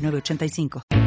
906985.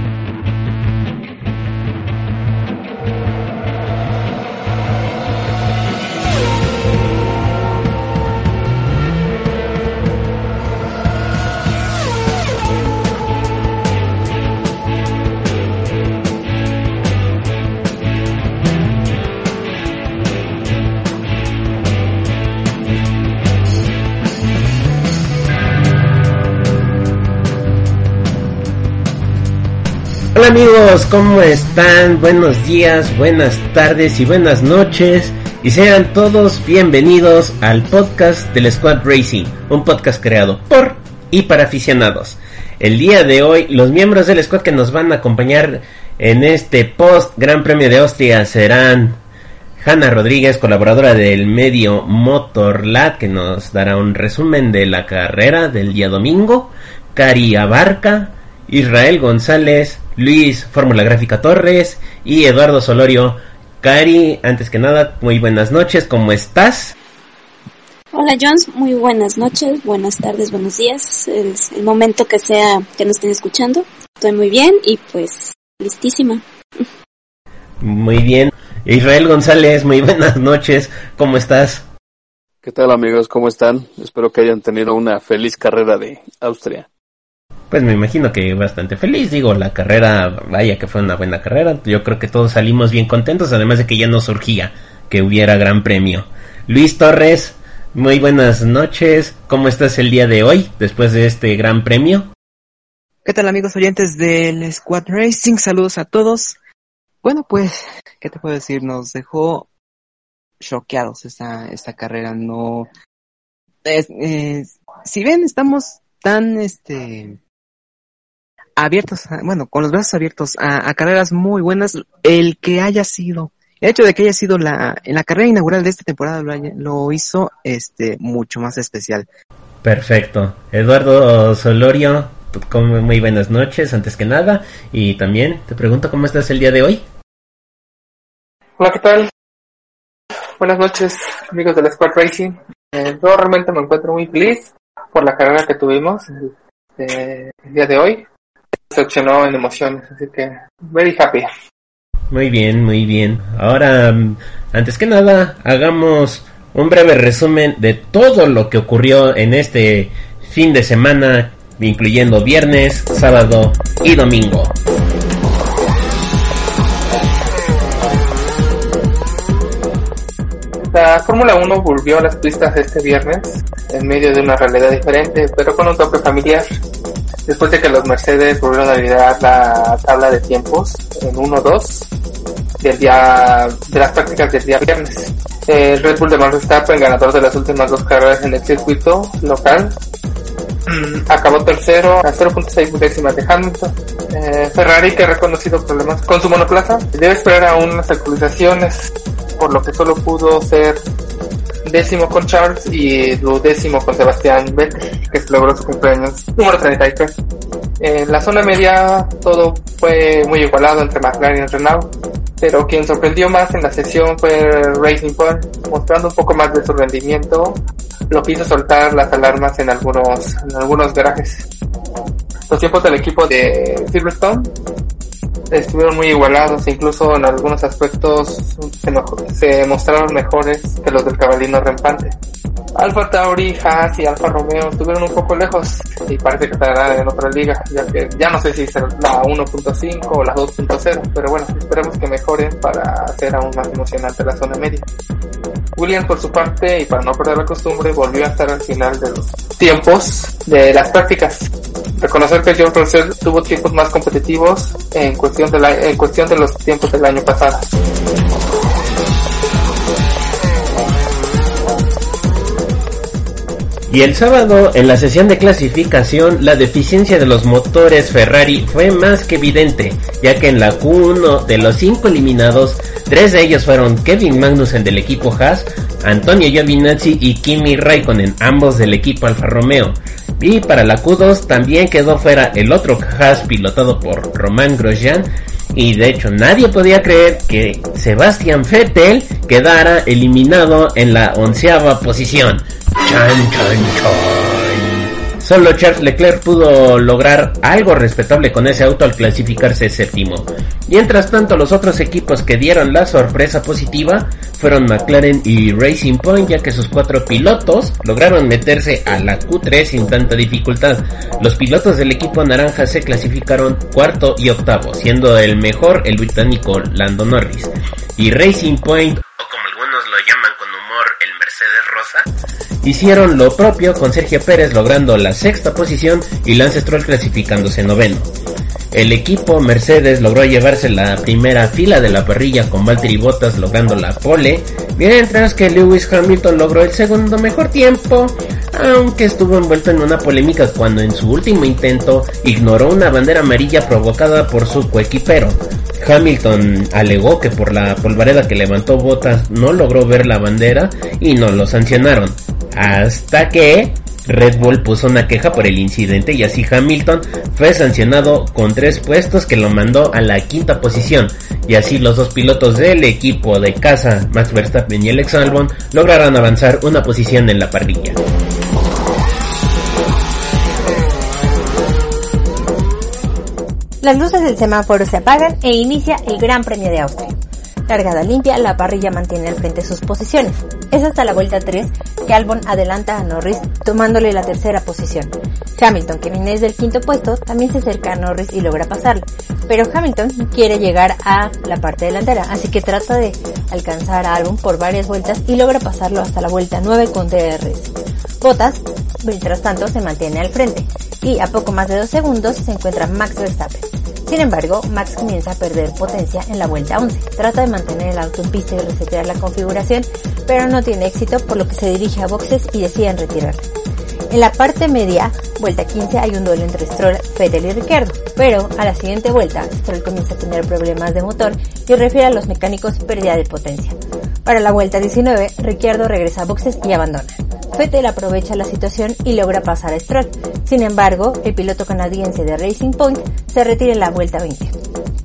Hola amigos, ¿cómo están? Buenos días, buenas tardes y buenas noches. Y sean todos bienvenidos al podcast del Squad Racing, un podcast creado por y para aficionados. El día de hoy, los miembros del squad que nos van a acompañar en este post Gran Premio de Austria serán Hanna Rodríguez, colaboradora del medio Motorlad, que nos dará un resumen de la carrera del día domingo, Cari Abarca, Israel González, Luis Fórmula Gráfica Torres y Eduardo Solorio. Cari, antes que nada, muy buenas noches, ¿cómo estás? Hola Jones, muy buenas noches, buenas tardes, buenos días, el, el momento que sea que nos estén escuchando. Estoy muy bien y pues listísima. Muy bien. Israel González, muy buenas noches, ¿cómo estás? ¿Qué tal amigos? ¿Cómo están? Espero que hayan tenido una feliz carrera de Austria. Pues me imagino que bastante feliz, digo, la carrera, vaya que fue una buena carrera, yo creo que todos salimos bien contentos, además de que ya no surgía que hubiera gran premio. Luis Torres, muy buenas noches, ¿cómo estás el día de hoy después de este gran premio? ¿Qué tal amigos oyentes del Squad Racing? Saludos a todos. Bueno, pues, ¿qué te puedo decir? Nos dejó choqueados esta, esta carrera. No, si ven, estamos tan, este, abiertos, a, bueno, con los brazos abiertos a, a, carreras muy buenas, el que haya sido, el hecho de que haya sido la, en la carrera inaugural de esta temporada lo, haya, lo hizo, este, mucho más especial. Perfecto. Eduardo Solorio, como muy buenas noches, antes que nada, y también te pregunto cómo estás el día de hoy. Hola, ¿qué tal? Buenas noches, amigos del Squad Racing. Eh, yo realmente me encuentro muy feliz por la carrera que tuvimos el, eh, el día de hoy. Decepcionó en emociones, así que very happy. Muy bien, muy bien. Ahora, antes que nada, hagamos un breve resumen de todo lo que ocurrió en este fin de semana, incluyendo viernes, sábado y domingo. La Fórmula 1 volvió a las pistas este viernes en medio de una realidad diferente, pero con un toque familiar. Después de que los Mercedes volvieron a liderar la tabla de tiempos en 1-2 del día de las prácticas del día viernes. El Red Bull de Max Verstappen, ganador de las últimas dos carreras en el circuito local, acabó tercero a 0.6 décimas de Hamilton. Eh, Ferrari, que ha reconocido problemas con su monoplaza, debe esperar aún las actualizaciones, por lo que solo pudo ser décimo con Charles y duodécimo con Sebastián Vettel, que logró su cumpleaños número 33. En la zona media todo fue muy igualado entre McLaren y Renault, pero quien sorprendió más en la sesión fue Racing Point, mostrando un poco más de su rendimiento, lo que hizo soltar las alarmas en algunos, en algunos garajes. Los tiempos del equipo de Silverstone estuvieron muy igualados, incluso en algunos aspectos se, mostraron mejores que los del cabalino rampante. Alfa Tauri, Haas y Alfa Romeo estuvieron un poco lejos y parece que estarán en otra liga, ya que ya no sé si será la 1.5 o la 2.0, pero bueno, esperemos que mejoren para hacer aún más emocionante la zona media. Williams por su parte, y para no perder la costumbre, volvió a estar al final de los tiempos de las prácticas. Reconocer que George Russell tuvo tiempos más competitivos en cuestión de, la, en cuestión de los tiempos del año pasado. Y el sábado, en la sesión de clasificación, la deficiencia de los motores Ferrari fue más que evidente, ya que en la Q1 de los cinco eliminados, tres de ellos fueron Kevin Magnussen del equipo Haas, Antonio Giovinazzi y Kimi Raikkonen, ambos del equipo Alfa Romeo. Y para la Q2 también quedó fuera el otro Haas pilotado por Romain Grosjean y de hecho nadie podía creer que Sebastian Vettel quedara eliminado en la onceava posición. Chan, chan, chan. Solo Charles Leclerc pudo lograr algo respetable con ese auto al clasificarse séptimo. Mientras tanto, los otros equipos que dieron la sorpresa positiva fueron McLaren y Racing Point, ya que sus cuatro pilotos lograron meterse a la Q3 sin tanta dificultad. Los pilotos del equipo naranja se clasificaron cuarto y octavo, siendo el mejor el británico Lando Norris. Y Racing Point, o como algunos lo llaman con humor, el Mercedes Rosa, hicieron lo propio con Sergio Pérez logrando la sexta posición y Lance Stroll clasificándose noveno. El equipo Mercedes logró llevarse la primera fila de la parrilla con Valtteri Bottas logrando la pole, mientras que Lewis Hamilton logró el segundo mejor tiempo, aunque estuvo envuelto en una polémica cuando en su último intento ignoró una bandera amarilla provocada por su coequipero. Hamilton alegó que por la polvareda que levantó Bottas no logró ver la bandera y no lo sancionaron. Hasta que Red Bull puso una queja por el incidente y así Hamilton fue sancionado con tres puestos que lo mandó a la quinta posición. Y así los dos pilotos del equipo de casa, Max Verstappen y Alex Albon, lograron avanzar una posición en la parrilla. Las luces del semáforo se apagan e inicia el Gran Premio de Austria. Largada limpia, la parrilla mantiene al frente sus posiciones. Es hasta la vuelta 3 que Albon adelanta a Norris tomándole la tercera posición. Hamilton, que viene desde el quinto puesto, también se acerca a Norris y logra pasarlo. Pero Hamilton quiere llegar a la parte delantera, así que trata de alcanzar a Albon por varias vueltas y logra pasarlo hasta la vuelta 9 con DRS. Bottas, mientras tanto, se mantiene al frente y a poco más de dos segundos se encuentra Max Verstappen. Sin embargo, Max comienza a perder potencia en la vuelta 11. Trata de mantener el auto en pista y resetear la configuración, pero no tiene éxito por lo que se dirige a boxes y deciden retirarla. En la parte media, vuelta 15, hay un duelo entre Stroll, Vettel y Ricciardo, pero a la siguiente vuelta, Stroll comienza a tener problemas de motor y refiere a los mecánicos pérdida de potencia. Para la vuelta 19, Ricciardo regresa a boxes y abandona. Vettel aprovecha la situación y logra pasar a Stroll. Sin embargo, el piloto canadiense de Racing Point se retira en la vuelta 20.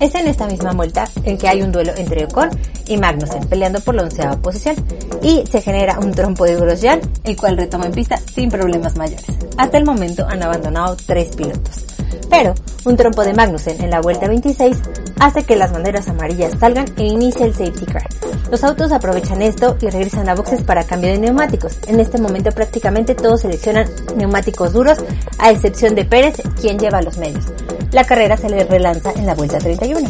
Es en esta misma vuelta en que hay un duelo entre Ocon y Magnussen peleando por la onceava posición y se genera un trompo de Grosjean, el cual retoma en pista sin problemas mayores. Hasta el momento han abandonado tres pilotos. Pero un trompo de Magnussen en la vuelta 26 hace que las banderas amarillas salgan e inicie el safety car. Los autos aprovechan esto y regresan a boxes para cambio de neumáticos. En este momento prácticamente todos seleccionan neumáticos duros, a excepción de Pérez, quien lleva los medios. La carrera se le relanza en la vuelta 31.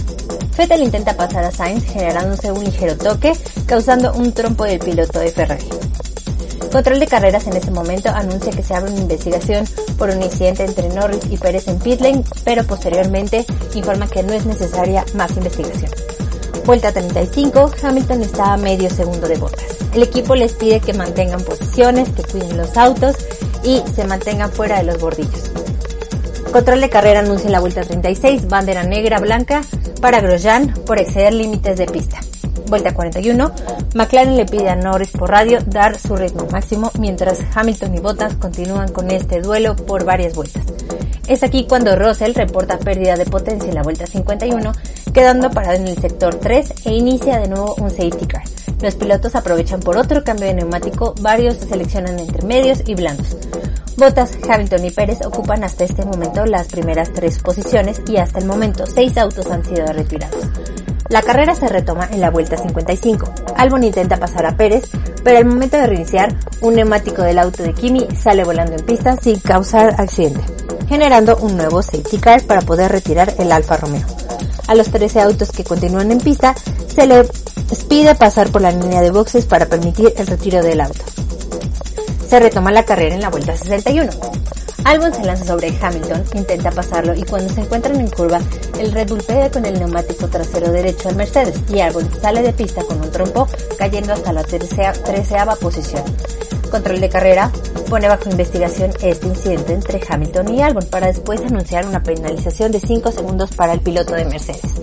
Vettel intenta pasar a Sainz generándose un ligero toque, causando un trompo del piloto de Ferrari. Control de Carreras en este momento anuncia que se abre una investigación por un incidente entre Norris y Pérez en pit lane, pero posteriormente informa que no es necesaria más investigación. Vuelta 35, Hamilton está a medio segundo de botas. El equipo les pide que mantengan posiciones, que cuiden los autos y se mantengan fuera de los bordillos. Control de carrera anuncia en la vuelta 36, bandera negra blanca para Grosjean por exceder límites de pista. Vuelta 41, McLaren le pide a Norris por radio dar su ritmo máximo mientras Hamilton y Bottas continúan con este duelo por varias vueltas. Es aquí cuando Russell reporta pérdida de potencia en la vuelta 51, quedando parado en el sector 3 e inicia de nuevo un safety car. Los pilotos aprovechan por otro cambio de neumático, varios se seleccionan entre medios y blandos. Bottas, Hamilton y Pérez ocupan hasta este momento las primeras tres posiciones y hasta el momento seis autos han sido retirados. La carrera se retoma en la vuelta 55. Albon intenta pasar a Pérez, pero al momento de reiniciar, un neumático del auto de Kimi sale volando en pista sin causar accidente, generando un nuevo safety car para poder retirar el Alfa Romeo. A los 13 autos que continúan en pista, se les pide pasar por la línea de boxes para permitir el retiro del auto. Se retoma la carrera en la vuelta 61. Albon se lanza sobre Hamilton, intenta pasarlo y cuando se encuentran en curva, el Red Bull pega con el neumático trasero derecho al Mercedes y Albon sale de pista con un trompo, cayendo hasta la treceava posición. Control de carrera pone bajo investigación este incidente entre Hamilton y Albon para después anunciar una penalización de 5 segundos para el piloto de Mercedes.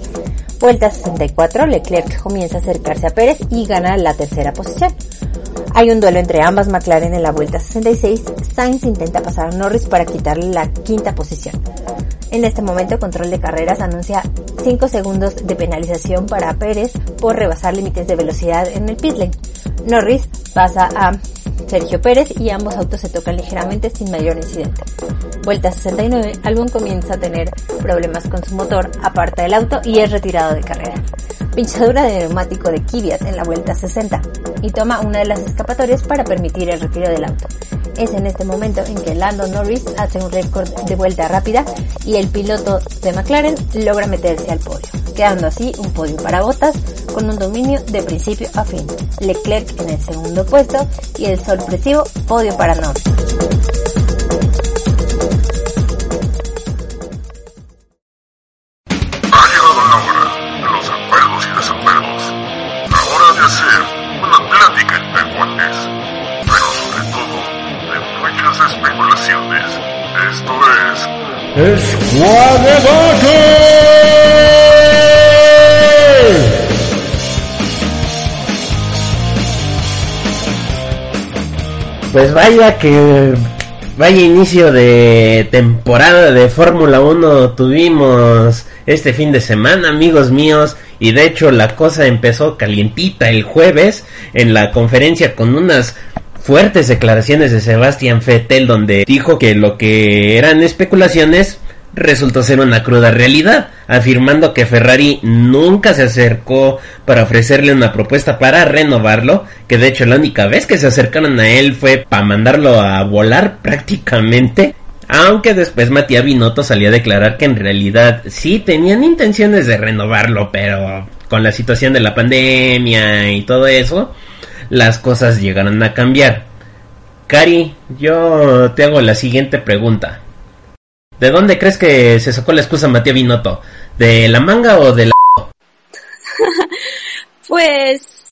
Vuelta 64, Leclerc comienza a acercarse a Pérez y gana la tercera posición. Hay un duelo entre ambas McLaren en la vuelta 66. Sainz intenta pasar a Norris para quitarle la quinta posición. En este momento, Control de Carreras anuncia 5 segundos de penalización para Pérez por rebasar límites de velocidad en el pit lane. Norris pasa a Sergio Pérez y ambos autos se tocan ligeramente sin mayor incidente. Vuelta 69, Albon comienza a tener problemas con su motor, aparta el auto y es retirado de carrera. Pinchadura de neumático de Kvyat en la vuelta 60 y toma una de las escapatorias para permitir el retiro del auto. Es en este momento en que Lando Norris hace un récord de vuelta rápida y el piloto de McLaren logra meterse al podio, quedando así un podio para Bottas con un dominio de principio a fin. Leclerc en el segundo puesto y el sorpresivo podio para Norris. Es... Pues vaya que vaya inicio de temporada de Fórmula 1 tuvimos este fin de semana, amigos míos, y de hecho la cosa empezó calientita el jueves en la conferencia con unas fuertes declaraciones de Sebastián Vettel donde dijo que lo que eran especulaciones resultó ser una cruda realidad, afirmando que Ferrari nunca se acercó para ofrecerle una propuesta para renovarlo, que de hecho la única vez que se acercaron a él fue para mandarlo a volar prácticamente. Aunque después Matías Binotto salió a declarar que en realidad sí tenían intenciones de renovarlo, pero con la situación de la pandemia y todo eso, las cosas llegaron a cambiar. Cari, yo te hago la siguiente pregunta. ¿De dónde crees que se sacó la excusa Matías Binotto? ¿De la manga o de la... Pues,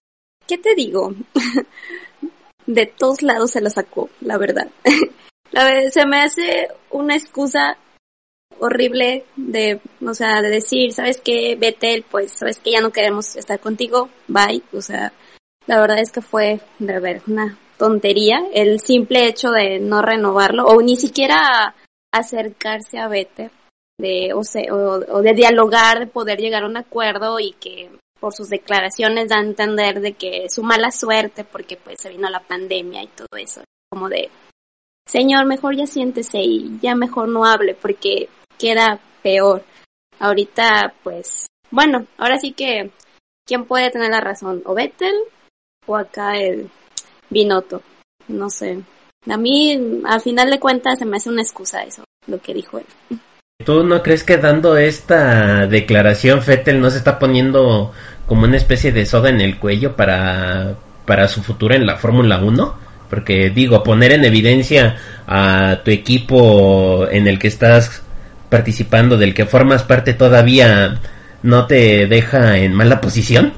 ¿qué te digo? de todos lados se la sacó, la verdad. la verdad, se me hace una excusa horrible de, o sea, de decir, ¿sabes qué? Betel, pues, ¿sabes que Ya no queremos estar contigo, bye. O sea, la verdad es que fue, de ver, una tontería el simple hecho de no renovarlo o ni siquiera acercarse a Vettel de, o, sea, o, o, de dialogar, de poder llegar a un acuerdo y que por sus declaraciones da a entender de que su mala suerte porque pues se vino la pandemia y todo eso, como de, señor, mejor ya siéntese y ya mejor no hable porque queda peor. Ahorita pues, bueno, ahora sí que, ¿quién puede tener la razón? ¿O Vettel o acá el Binotto? No sé, a mí, al final de cuentas, se me hace una excusa eso, lo que dijo él. ¿Tú no crees que dando esta declaración Fettel no se está poniendo como una especie de soga en el cuello para, para su futuro en la Fórmula 1? Porque digo, poner en evidencia a tu equipo en el que estás participando, del que formas parte todavía, ¿no te deja en mala posición?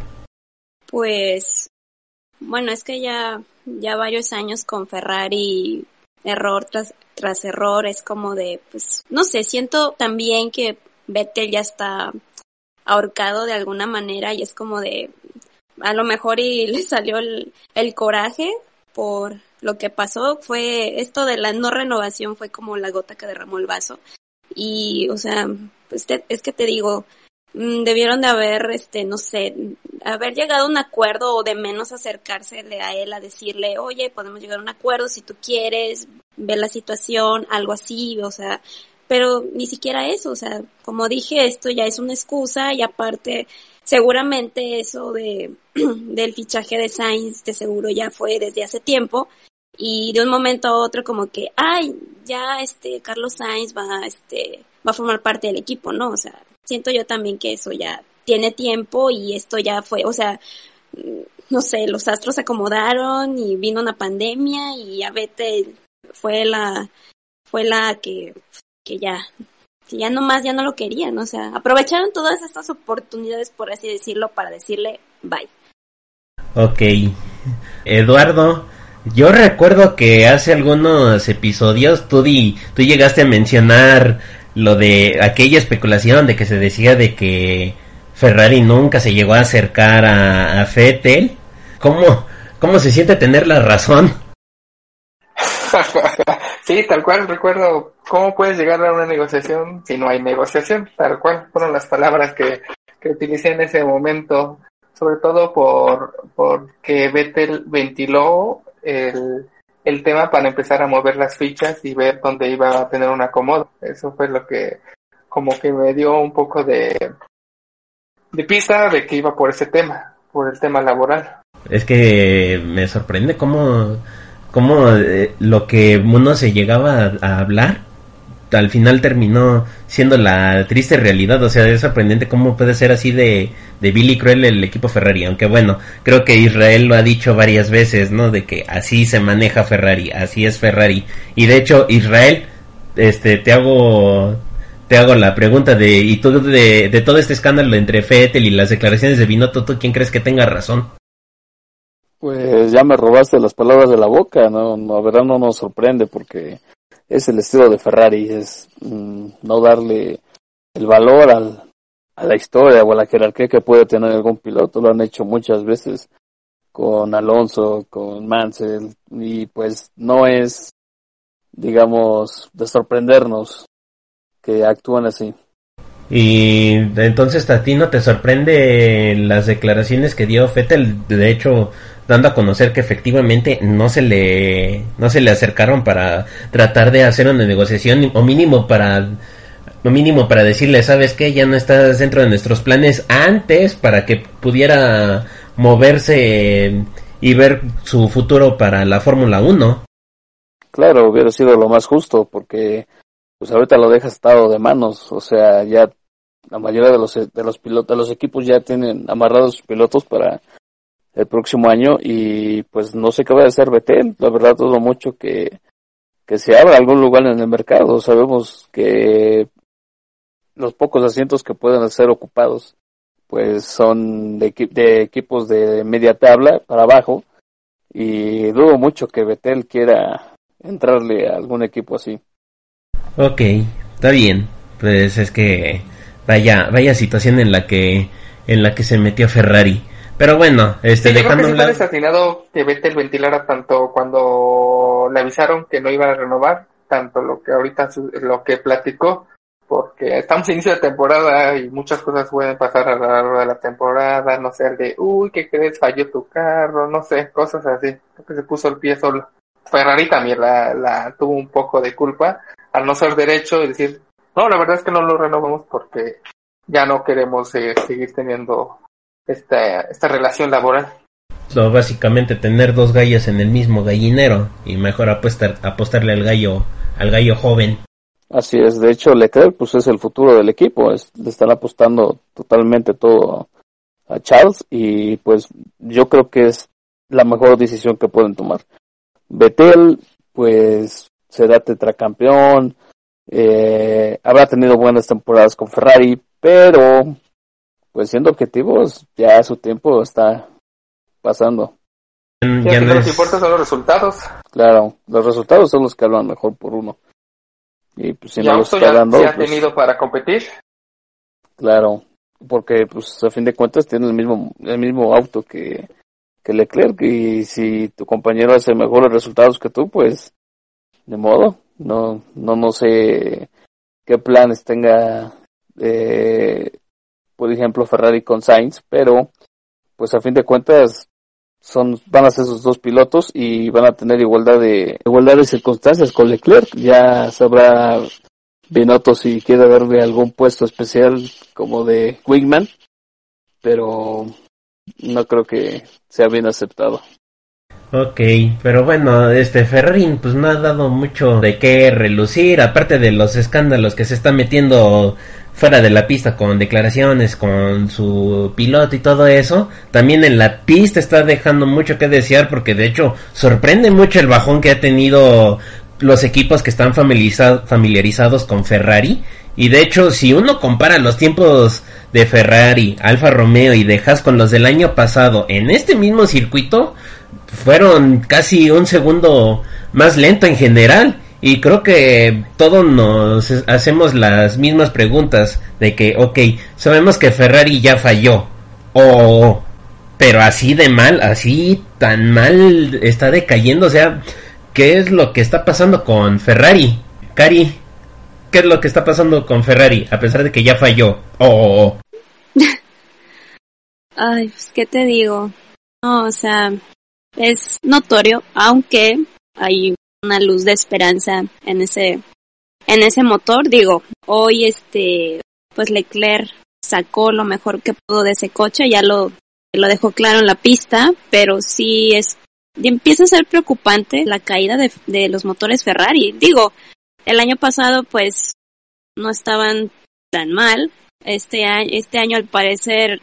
Pues, bueno, es que ya ya varios años con Ferrari, error tras, tras error, es como de, pues, no sé, siento también que Vettel ya está ahorcado de alguna manera y es como de, a lo mejor y le salió el, el coraje por lo que pasó, fue esto de la no renovación fue como la gota que derramó el vaso. Y, o sea, pues te, es que te digo, debieron de haber, este, no sé, haber llegado a un acuerdo o de menos acercársele a él a decirle, oye, podemos llegar a un acuerdo si tú quieres, ver la situación, algo así, o sea, pero ni siquiera eso, o sea, como dije, esto ya es una excusa y aparte, seguramente eso de, del fichaje de Sainz, de seguro ya fue desde hace tiempo, y de un momento a otro como que, ay, ya este Carlos Sainz va, este, va a formar parte del equipo, ¿no? O sea, siento yo también que eso ya tiene tiempo y esto ya fue, o sea, no sé, los astros se acomodaron y vino una pandemia y ya vete, fue la, fue la que, que ya, que ya nomás ya no lo querían, o sea, aprovecharon todas estas oportunidades, por así decirlo, para decirle bye. Ok. Eduardo, Yo recuerdo que hace algunos episodios tú, di, tú llegaste a mencionar lo de aquella especulación de que se decía de que Ferrari nunca se llegó a acercar a, Vettel. ¿Cómo, ¿Cómo se siente tener la razón? sí, tal cual, recuerdo cómo puedes llegar a una negociación si no hay negociación, tal cual fueron las palabras que, que utilicé en ese momento, sobre todo por porque Vettel ventiló el, el tema para empezar a mover las fichas y ver dónde iba a tener un acomodo. Eso fue lo que como que me dio un poco de, de pista de que iba por ese tema, por el tema laboral. Es que me sorprende cómo, cómo eh, lo que uno se llegaba a, a hablar al final terminó siendo la triste realidad. O sea, es sorprendente cómo puede ser así de, de Billy Cruel el equipo Ferrari. Aunque bueno, creo que Israel lo ha dicho varias veces, ¿no? De que así se maneja Ferrari, así es Ferrari. Y de hecho, Israel, este, te hago, te hago la pregunta de, y tú de, de todo este escándalo entre Fettel y las declaraciones de Binotto, ¿tú quién crees que tenga razón? Pues ya me robaste las palabras de la boca, ¿no? La verdad no nos sorprende porque es el estilo de Ferrari, es mm, no darle el valor al, a la historia o a la jerarquía que puede tener algún piloto. Lo han hecho muchas veces con Alonso, con Mansell, y pues no es, digamos, de sorprendernos que actúan así. Y entonces a ti no te sorprende las declaraciones que dio Fettel, de hecho dando a conocer que efectivamente no se le no se le acercaron para tratar de hacer una negociación o mínimo para lo mínimo para decirle, ¿sabes qué? Ya no estás dentro de nuestros planes antes para que pudiera moverse y ver su futuro para la Fórmula 1. Claro, hubiera sido lo más justo porque pues ahorita lo dejas estado de manos, o sea, ya la mayoría de los de los pilotos, de los equipos ya tienen amarrados sus pilotos para el próximo año y pues no sé qué va a hacer Betel, la verdad todo mucho que, que se abra algún lugar en el mercado, sabemos que los pocos asientos que pueden ser ocupados pues son de, de equipos de media tabla para abajo y dudo mucho que Betel quiera entrarle a algún equipo así. Ok, está bien, pues es que vaya, vaya situación en la que en la que se metió Ferrari. Pero bueno, este, sí, dejando un lado... desatinado que Vettel ventilara tanto cuando le avisaron que no iba a renovar, tanto lo que ahorita, lo que platicó, porque estamos en inicio de temporada y muchas cosas pueden pasar a lo largo de la temporada, no sé, el de, uy, ¿qué crees? Falló tu carro, no sé, cosas así, creo que se puso el pie solo. Ferrari también la, la tuvo un poco de culpa al no ser derecho y decir, no, la verdad es que no lo renovamos porque ya no queremos eh, seguir teniendo esta, esta relación laboral. So, básicamente tener dos gallos en el mismo gallinero y mejor apostar, apostarle al gallo al gallo joven. Así es, de hecho Leclerc pues es el futuro del equipo, es, le están apostando totalmente todo a Charles y pues yo creo que es la mejor decisión que pueden tomar. Betel pues será tetracampeón, eh, habrá tenido buenas temporadas con Ferrari, pero pues siendo objetivos, ya su tiempo está pasando. Sí, ya no lo que importa son los resultados. Claro, los resultados son los que hablan mejor por uno. Y pues si ¿Y no los está ya dando, se ha pues, tenido para competir. claro, porque pues a fin de cuentas tiene el mismo el mismo auto que que Leclerc y si tu compañero hace mejores resultados que tú, pues de modo, no no no sé qué planes tenga eh, por ejemplo Ferrari con Sainz, pero pues a fin de cuentas son van a ser sus dos pilotos y van a tener igualdad de igualdad de circunstancias con Leclerc, ya sabrá Binotto si quiere darle algún puesto especial como de Wingman, pero no creo que sea bien aceptado. Ok, pero bueno, este Ferrari pues no ha dado mucho de qué relucir, aparte de los escándalos que se está metiendo fuera de la pista con declaraciones con su piloto y todo eso, también en la pista está dejando mucho que desear porque de hecho sorprende mucho el bajón que ha tenido los equipos que están familiariza- familiarizados con Ferrari y de hecho si uno compara los tiempos de Ferrari, Alfa Romeo y de Haas con los del año pasado en este mismo circuito, fueron casi un segundo más lento en general. Y creo que todos nos hacemos las mismas preguntas de que, ok, sabemos que Ferrari ya falló. O, pero así de mal, así tan mal está decayendo. O sea, ¿qué es lo que está pasando con Ferrari? Cari, ¿qué es lo que está pasando con Ferrari a pesar de que ya falló? Oh. Ay, pues, ¿qué te digo? No, o sea, es notorio, aunque hay una luz de esperanza en ese, en ese motor. Digo, hoy este, pues Leclerc sacó lo mejor que pudo de ese coche, ya lo, lo dejó claro en la pista, pero sí es, empieza a ser preocupante la caída de, de los motores Ferrari. Digo, el año pasado pues no estaban tan mal. Este año, este año al parecer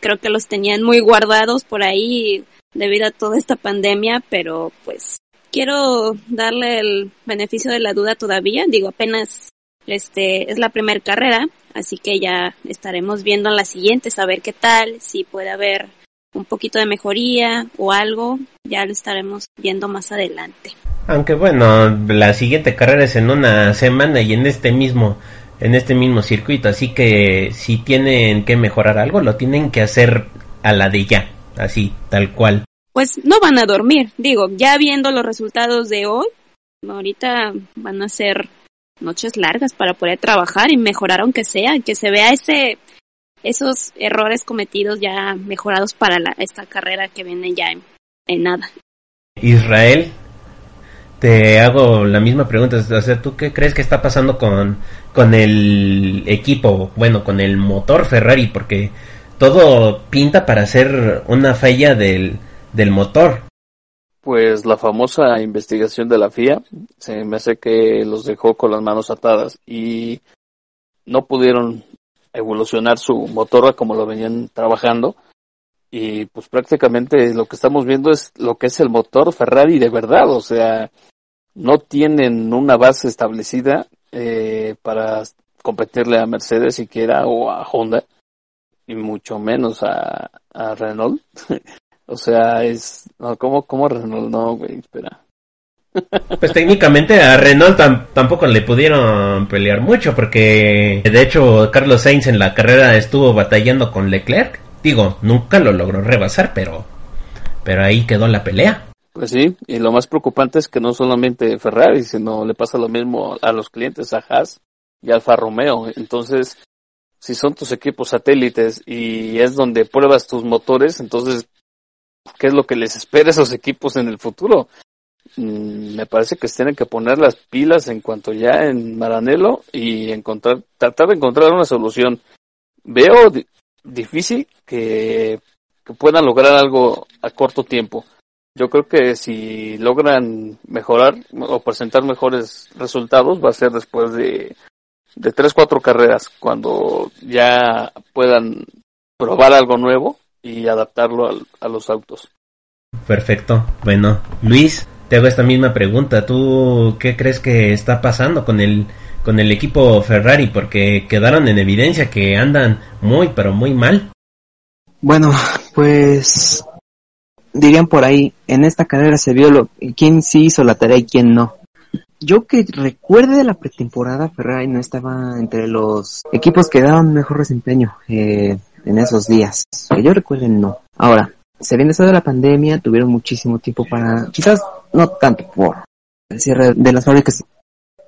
creo que los tenían muy guardados por ahí debido a toda esta pandemia, pero pues quiero darle el beneficio de la duda todavía. Digo, apenas este es la primera carrera, así que ya estaremos viendo en la siguiente, saber qué tal, si puede haber un poquito de mejoría o algo, ya lo estaremos viendo más adelante. Aunque bueno, la siguiente carrera es en una semana y en este mismo en este mismo circuito, así que si tienen que mejorar algo, lo tienen que hacer a la de ya, así, tal cual. Pues no van a dormir, digo, ya viendo los resultados de hoy, ahorita van a ser noches largas para poder trabajar y mejorar aunque sea, que se vea ese esos errores cometidos ya mejorados para la, esta carrera que viene ya en nada. Israel, te hago la misma pregunta, o sea, ¿tú qué crees que está pasando con, con el equipo, bueno, con el motor Ferrari? Porque todo pinta para ser una falla del, del motor. Pues la famosa investigación de la FIA se me hace que los dejó con las manos atadas y no pudieron evolucionar su motor como lo venían trabajando y pues prácticamente lo que estamos viendo es lo que es el motor Ferrari de verdad, o sea, no tienen una base establecida eh, para competirle a Mercedes siquiera o a Honda y mucho menos a, a Renault. o sea, es no, ¿cómo, cómo Renault? No, güey, espera. Pues técnicamente a Renault tampoco le pudieron pelear mucho porque de hecho Carlos Sainz en la carrera estuvo batallando con Leclerc Digo, nunca lo logró rebasar, pero, pero ahí quedó la pelea. Pues sí, y lo más preocupante es que no solamente Ferrari, sino le pasa lo mismo a los clientes, a Haas y Alfa Romeo. Entonces, si son tus equipos satélites y es donde pruebas tus motores, entonces, ¿qué es lo que les espera a esos equipos en el futuro? Mm, me parece que tienen que poner las pilas en cuanto ya en Maranelo y encontrar, tratar de encontrar una solución. Veo difícil que, puedan lograr algo a corto tiempo. Yo creo que si logran mejorar o presentar mejores resultados va a ser después de, de tres, cuatro carreras, cuando ya puedan probar algo nuevo y adaptarlo a los autos. Perfecto. Bueno, Luis, te hago esta misma pregunta. ¿Tú qué crees que está pasando con el con el equipo Ferrari porque quedaron en evidencia que andan muy pero muy mal. Bueno, pues dirían por ahí, en esta carrera se vio lo, quién sí hizo la tarea y quién no. Yo que recuerde de la pretemporada, Ferrari no estaba entre los equipos que daban mejor desempeño eh, en esos días. Que yo recuerde no. Ahora, se viene eso la pandemia, tuvieron muchísimo tiempo para, quizás no tanto por el cierre de las fábricas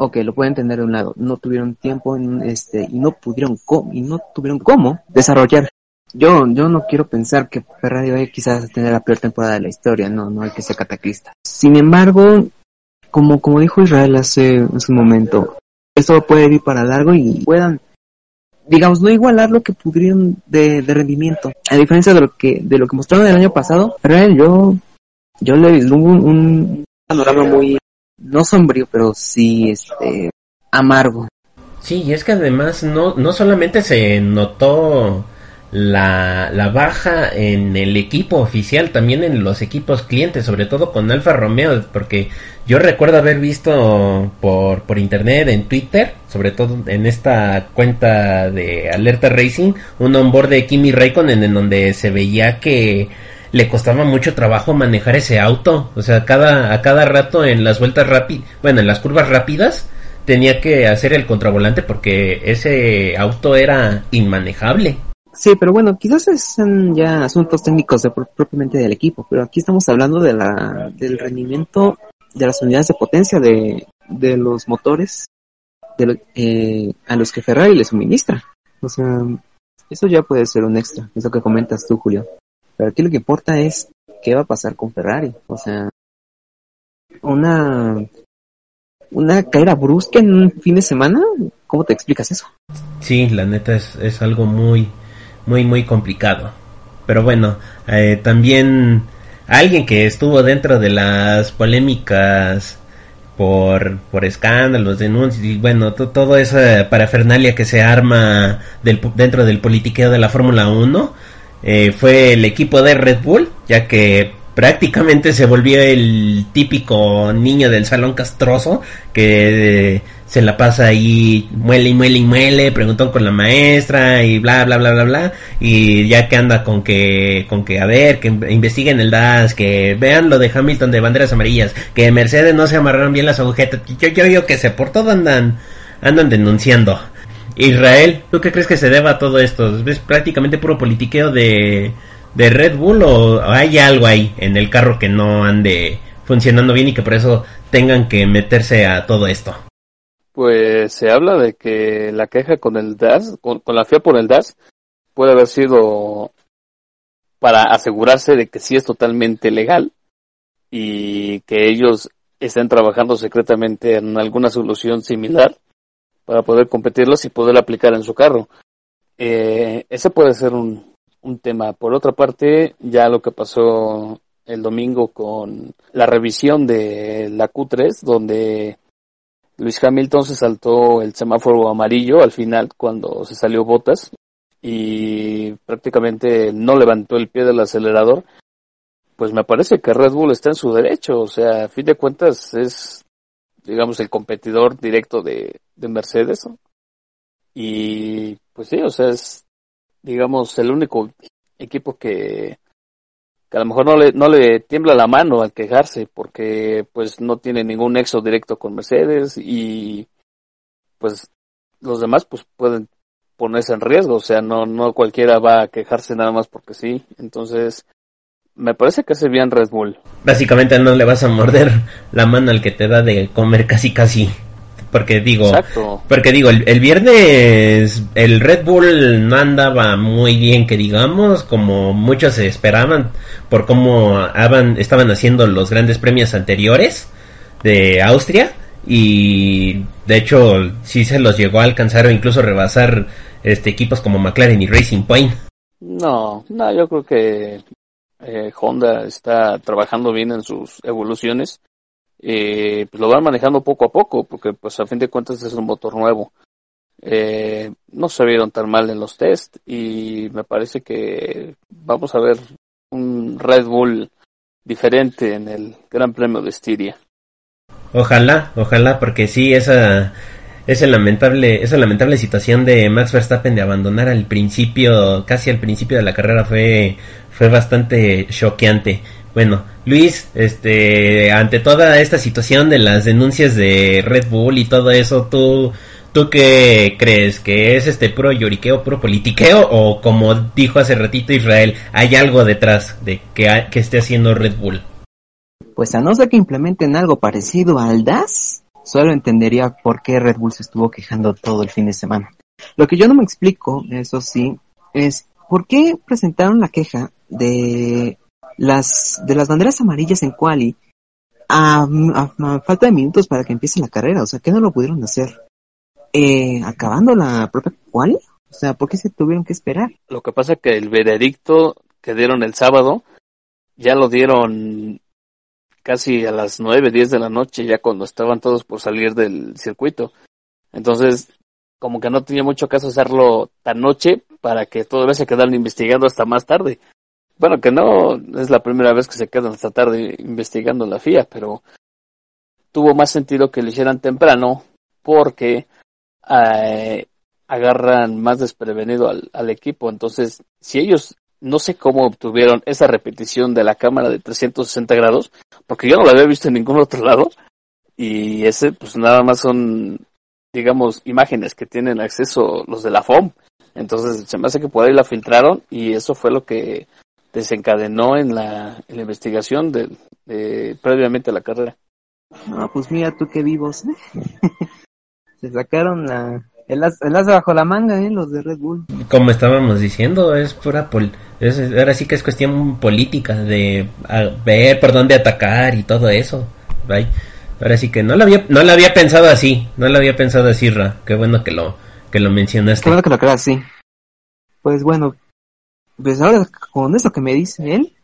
ok, lo puedo entender de un lado, no tuvieron tiempo en este, y no pudieron y no tuvieron cómo desarrollar. Yo, yo no quiero pensar que Ferrari vaya quizás a tener la peor temporada de la historia, no, no hay que ser cataclista. Sin embargo, como, como dijo Israel hace, hace un momento, esto puede ir para largo y puedan, digamos, no igualar lo que pudieron de, de rendimiento. A diferencia de lo que, de lo que mostraron el año pasado, Ferrari yo, yo le vislumbro un, un panorama muy, no sombrío, pero sí este amargo. Sí, y es que además no, no solamente se notó la, baja en el equipo oficial, también en los equipos clientes, sobre todo con Alfa Romeo, porque yo recuerdo haber visto por, por internet, en Twitter, sobre todo en esta cuenta de Alerta Racing, un onboard de Kimi Raikkonen en donde se veía que le costaba mucho trabajo manejar ese auto. O sea, cada, a cada rato en las vueltas rápidas, bueno, en las curvas rápidas, tenía que hacer el contravolante porque ese auto era inmanejable. Sí, pero bueno, quizás son ya asuntos técnicos de, propiamente del equipo, pero aquí estamos hablando de la, del rendimiento de las unidades de potencia de, de los motores de eh, a los que Ferrari le suministra. O sea, eso ya puede ser un extra, es lo que comentas tú, Julio. Pero aquí lo que importa es qué va a pasar con Ferrari. O sea, una una caída brusca en un fin de semana, ¿cómo te explicas eso? Sí, la neta es, es algo muy, muy, muy complicado. Pero bueno, eh, también alguien que estuvo dentro de las polémicas por, por escándalos, denuncias y bueno, todo esa parafernalia que se arma del, dentro del politiqueo de la Fórmula 1 eh, fue el equipo de Red Bull, ya que prácticamente se volvió el típico niño del salón castroso que se la pasa ahí muele y muele y muele, preguntó con la maestra y bla bla bla bla bla y ya que anda con que con que a ver, que investiguen el DAS, que vean lo de Hamilton de banderas amarillas, que Mercedes no se amarraron bien las agujetas, yo yo yo que sé, por todo andan andan denunciando. Israel, ¿tú qué crees que se deba a todo esto? Es prácticamente puro politiqueo de de Red Bull o hay algo ahí en el carro que no ande funcionando bien y que por eso tengan que meterse a todo esto? Pues se habla de que la queja con el DAS, con, la FIA por el DAS, puede haber sido para asegurarse de que sí es totalmente legal y que ellos estén trabajando secretamente en alguna solución similar para poder competirlos y poder aplicar en su carro. Eh, ese puede ser un, un tema. Por otra parte, ya lo que pasó el domingo con la revisión de la Q3, donde Luis Hamilton se saltó el semáforo amarillo al final cuando se salió Botas y prácticamente no levantó el pie del acelerador, pues me parece que Red Bull está en su derecho, o sea, a fin de cuentas es, digamos, el competidor directo de, de Mercedes. Y pues sí, o sea, es digamos, el único equipo que, que a lo mejor no le, no le tiembla la mano al quejarse porque pues no tiene ningún nexo directo con Mercedes y pues los demás pues pueden ponerse en riesgo, o sea, no, no cualquiera va a quejarse nada más porque sí, entonces me parece que hace bien Red Bull. Básicamente no le vas a morder la mano al que te da de comer casi casi. Porque digo, porque digo, el, viernes el Red Bull no andaba muy bien, que digamos, como muchos esperaban por cómo estaban haciendo los grandes premios anteriores de Austria y de hecho sí se los llegó a alcanzar o incluso rebasar este equipos como McLaren y Racing Point. No, no, yo creo que eh, Honda está trabajando bien en sus evoluciones eh, pues lo van manejando poco a poco, porque pues a fin de cuentas es un motor nuevo. Eh, no se vieron tan mal en los test y me parece que vamos a ver un Red Bull diferente en el Gran Premio de Estiria. Ojalá, ojalá, porque sí, esa, esa lamentable, esa lamentable situación de Max Verstappen de abandonar al principio, casi al principio de la carrera fue, fue bastante choqueante. Bueno, Luis, este, ante toda esta situación de las denuncias de Red Bull y todo eso, ¿tú, tú qué crees? ¿Que es este puro lloriqueo, puro politiqueo? ¿O como dijo hace ratito Israel, hay algo detrás de que, que esté haciendo Red Bull? Pues a no ser que implementen algo parecido al DAS, solo entendería por qué Red Bull se estuvo quejando todo el fin de semana. Lo que yo no me explico, eso sí, es por qué presentaron la queja de las de las banderas amarillas en quali a, falta de minutos para que empiece la carrera, o sea, ¿qué no lo pudieron hacer? Eh, acabando la propia quali, o sea, ¿por qué se tuvieron que esperar? Lo que pasa que el veredicto que dieron el sábado ya lo dieron casi a las nueve, diez de la noche, ya cuando estaban todos por salir del circuito. Entonces, como que no tenía mucho caso hacerlo tan noche para que todavía se quedaran investigando hasta más tarde. Bueno, que no es la primera vez que se quedan hasta tarde investigando la FIA, pero tuvo más sentido que lo hicieran temprano porque eh, agarran más desprevenido al, equipo. Entonces, si ellos no sé cómo obtuvieron esa repetición de la cámara de 360 grados, porque yo no la había visto en ningún otro lado. Y ese, pues nada más son, digamos, imágenes que tienen acceso los de la FOM. Entonces se me hace que por ahí la filtraron y eso fue lo que desencadenó en la, en la investigación de, de, previamente a la carrera. No, pues mira tú qué vivos. ¿eh? se sacaron la, el, as, el as bajo la manga, ¿eh? los de Red Bull. Como estábamos diciendo, es pura pol es, ahora sí que es cuestión política de ver por dónde atacar y todo eso. Bye. Ahora sí que no lo había no lo había pensado así, no lo había pensado así, Ra. Qué bueno que lo que lo mencionaste. Qué bueno que lo creas así. Pues bueno, pues ahora con esto que me dice él,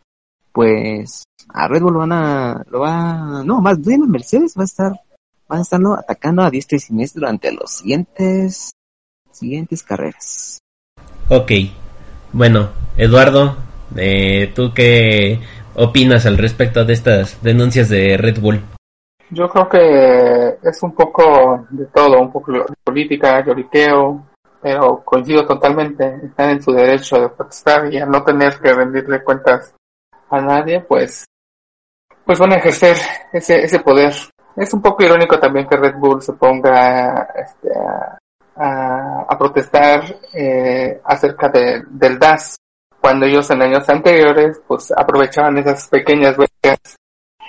pues a Red Bull lo van a, lo va, no, más bien a Mercedes va a estar, van a estar ¿no? atacando a diestra y siniestra durante los siguientes, siguientes carreras. Ok, bueno, Eduardo, eh, ¿tú qué opinas al respecto de estas denuncias de Red Bull? Yo creo que es un poco de todo, un poco de política, lloriqueo, pero coincido totalmente, están en su derecho de protestar y al no tener que rendirle cuentas a nadie, pues, pues van a ejercer ese, ese poder. Es un poco irónico también que Red Bull se ponga este, a, a, protestar eh, acerca de, del DAS, cuando ellos en años anteriores pues aprovechaban esas pequeñas brechas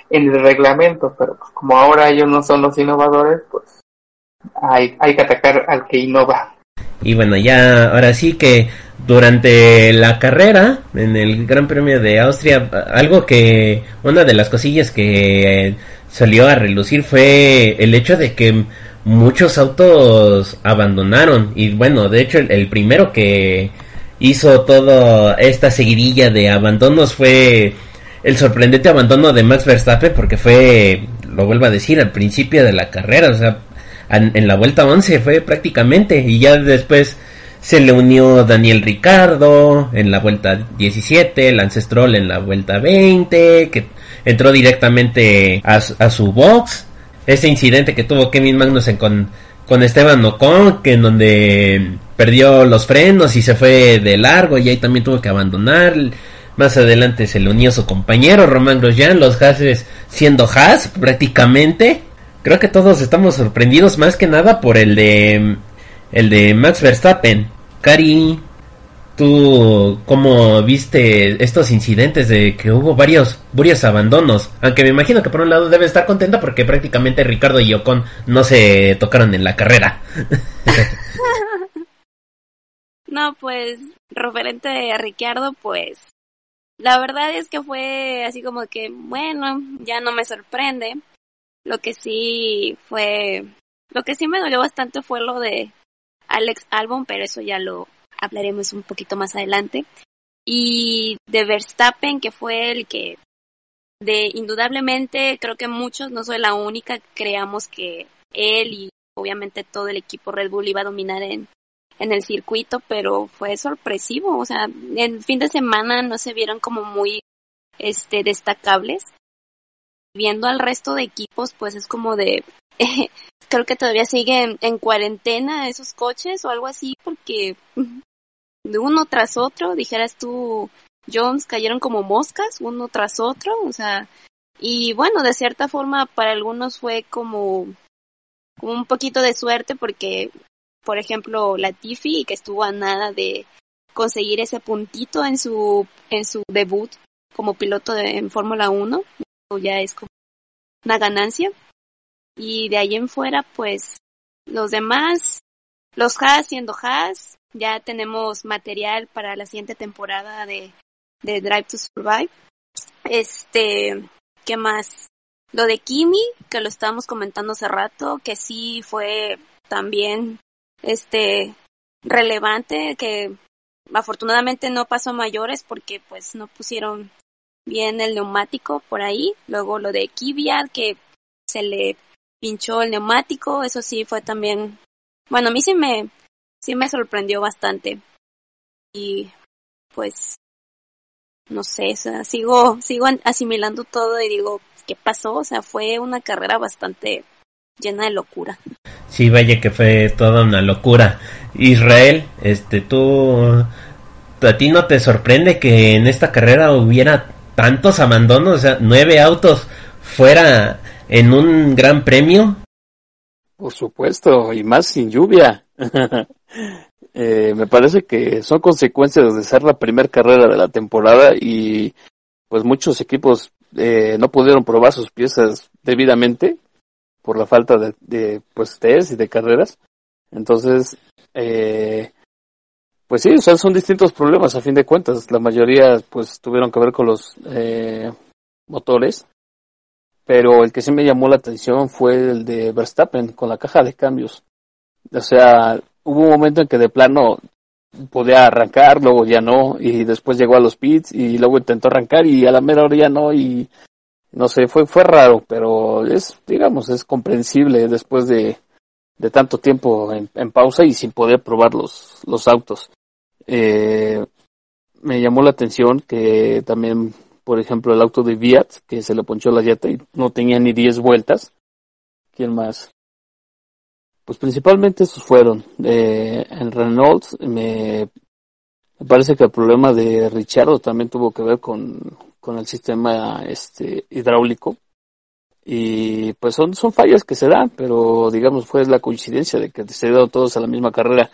en el reglamento, pero pues, como ahora ellos no son los innovadores, pues hay, hay que atacar al que innova. Y bueno, ya ahora sí que durante la carrera en el Gran Premio de Austria, algo que una de las cosillas que salió a relucir fue el hecho de que muchos autos abandonaron. Y bueno, de hecho el, primero que hizo toda esta seguidilla de abandonos fue el sorprendente abandono de Max Verstappen porque fue, lo vuelvo a decir, al principio de la carrera, o sea, en la vuelta 11 fue prácticamente y ya después se le unió Daniel Ricardo en la vuelta 17, el Stroll en la vuelta 20, que entró directamente a, a su box. Ese incidente que tuvo Kevin Magnussen con, con Esteban Ocon, que en donde perdió los frenos y se fue de largo y ahí también tuvo que abandonar. Más adelante se le unió su compañero Román Grosjean, los Hases siendo Haas prácticamente. Creo que todos estamos sorprendidos más que nada por el de el de Max Verstappen. Cari, ¿tú cómo viste estos incidentes de que hubo varios, varios abandonos? Aunque me imagino que por un lado debe estar contenta porque prácticamente Ricardo y Ocon no se tocaron en la carrera. no, pues, referente a Ricardo, pues, la verdad es que fue así como que, bueno, ya no me sorprende. Lo que sí fue, lo que sí me dolió bastante fue lo de Alex Albon, pero eso ya lo hablaremos un poquito más adelante. Y de Verstappen, que fue el que, de indudablemente, creo que muchos, no soy la única, creamos que él y obviamente todo el equipo Red Bull iba a dominar en, en el circuito, pero fue sorpresivo, o sea, en fin de semana no se vieron como muy este destacables. Viendo al resto de equipos, pues es como de creo que todavía siguen en cuarentena esos coches o algo así porque de uno tras otro, dijeras tú, Jones cayeron como moscas, uno tras otro, o sea, y bueno, de cierta forma para algunos fue como, un poquito de suerte porque, por ejemplo, la Tiffy, que estuvo a nada de conseguir ese puntito en su, en su debut como piloto de, en Fórmula 1, ya es como una ganancia. Y de ahí en fuera, pues, los demás, los Haas siendo Haas, ya tenemos material para la siguiente temporada de, de Drive to Survive. Este, ¿qué más? Lo de Kimi, que lo estábamos comentando hace rato, que sí fue también, este, relevante, que afortunadamente no pasó a mayores porque pues no pusieron bien el neumático por ahí. Luego lo de Kvyat, que se le pinchó el neumático, eso sí fue también, bueno, a mí sí me, sí me sorprendió bastante. Y pues, no sé, o sea, sigo, sigo asimilando todo y digo, ¿qué pasó? O sea, fue una carrera bastante llena de locura. Sí, vaya que fue toda una locura. Israel, este, tú, ¿a ti no te sorprende que en esta carrera hubiera tantos abandonos? O sea, nueve autos fuera en un gran premio. Por supuesto, y más sin lluvia. eh, me parece que son consecuencias de ser la primera carrera de la temporada y pues muchos equipos eh, no pudieron probar sus piezas debidamente por la falta de, de pues test y de carreras. Entonces, eh, pues sí, o sea, son distintos problemas a fin de cuentas. La mayoría pues tuvieron que ver con los eh, motores, pero el que sí me llamó la atención fue el de Verstappen con la caja de cambios. O sea, hubo un momento en que de plano podía arrancar, luego ya no, y después llegó a los pits y luego intentó arrancar y a la mera hora ya no, y no sé, fue, fue raro, pero es, digamos, es comprensible después de, de tanto tiempo en, en pausa y sin poder probar los, los autos. Eh, me llamó la atención que también, por ejemplo, el auto de Viat, que se le ponchó la llanta y no tenía ni 10 vueltas. ¿Quién más? Pues principalmente estos fueron. Eh, en Renault me, me parece que el problema de Richardo también tuvo que ver con, con el sistema este hidráulico. Y pues son, son fallas que se dan, pero digamos fue la coincidencia de que se dieron todos a la misma carrera.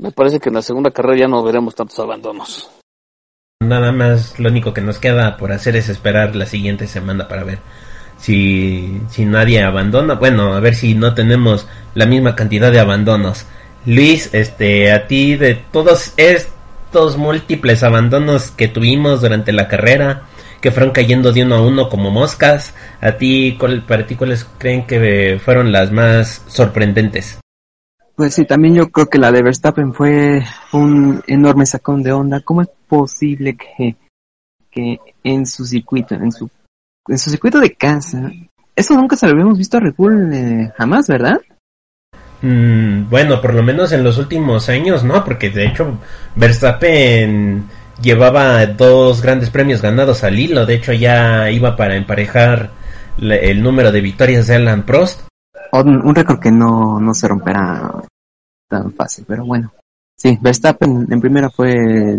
Me parece que en la segunda carrera ya no veremos tantos abandonos. Nada más, lo único que nos queda por hacer es esperar la siguiente semana para ver si, si nadie abandona. Bueno, a ver si no tenemos la misma cantidad de abandonos. Luis, este, a ti de todos estos múltiples abandonos que tuvimos durante la carrera, que fueron cayendo de uno a uno como moscas, a ti, ¿cuál, para ti, ¿cuáles creen que fueron las más sorprendentes? Pues sí, también yo creo que la de Verstappen fue un enorme sacón de onda. ¿Cómo es posible que, que en su circuito, en su, en su circuito de casa, eso nunca se lo habíamos visto a Red Bull eh, jamás, ¿verdad? Mm, bueno, por lo menos en los últimos años, no, porque de hecho Verstappen llevaba dos grandes premios ganados al hilo, de hecho ya iba para emparejar el número de victorias de Alan Prost. Un, récord que no, no se romperá tan fácil, pero bueno. Sí, Verstappen en primera fue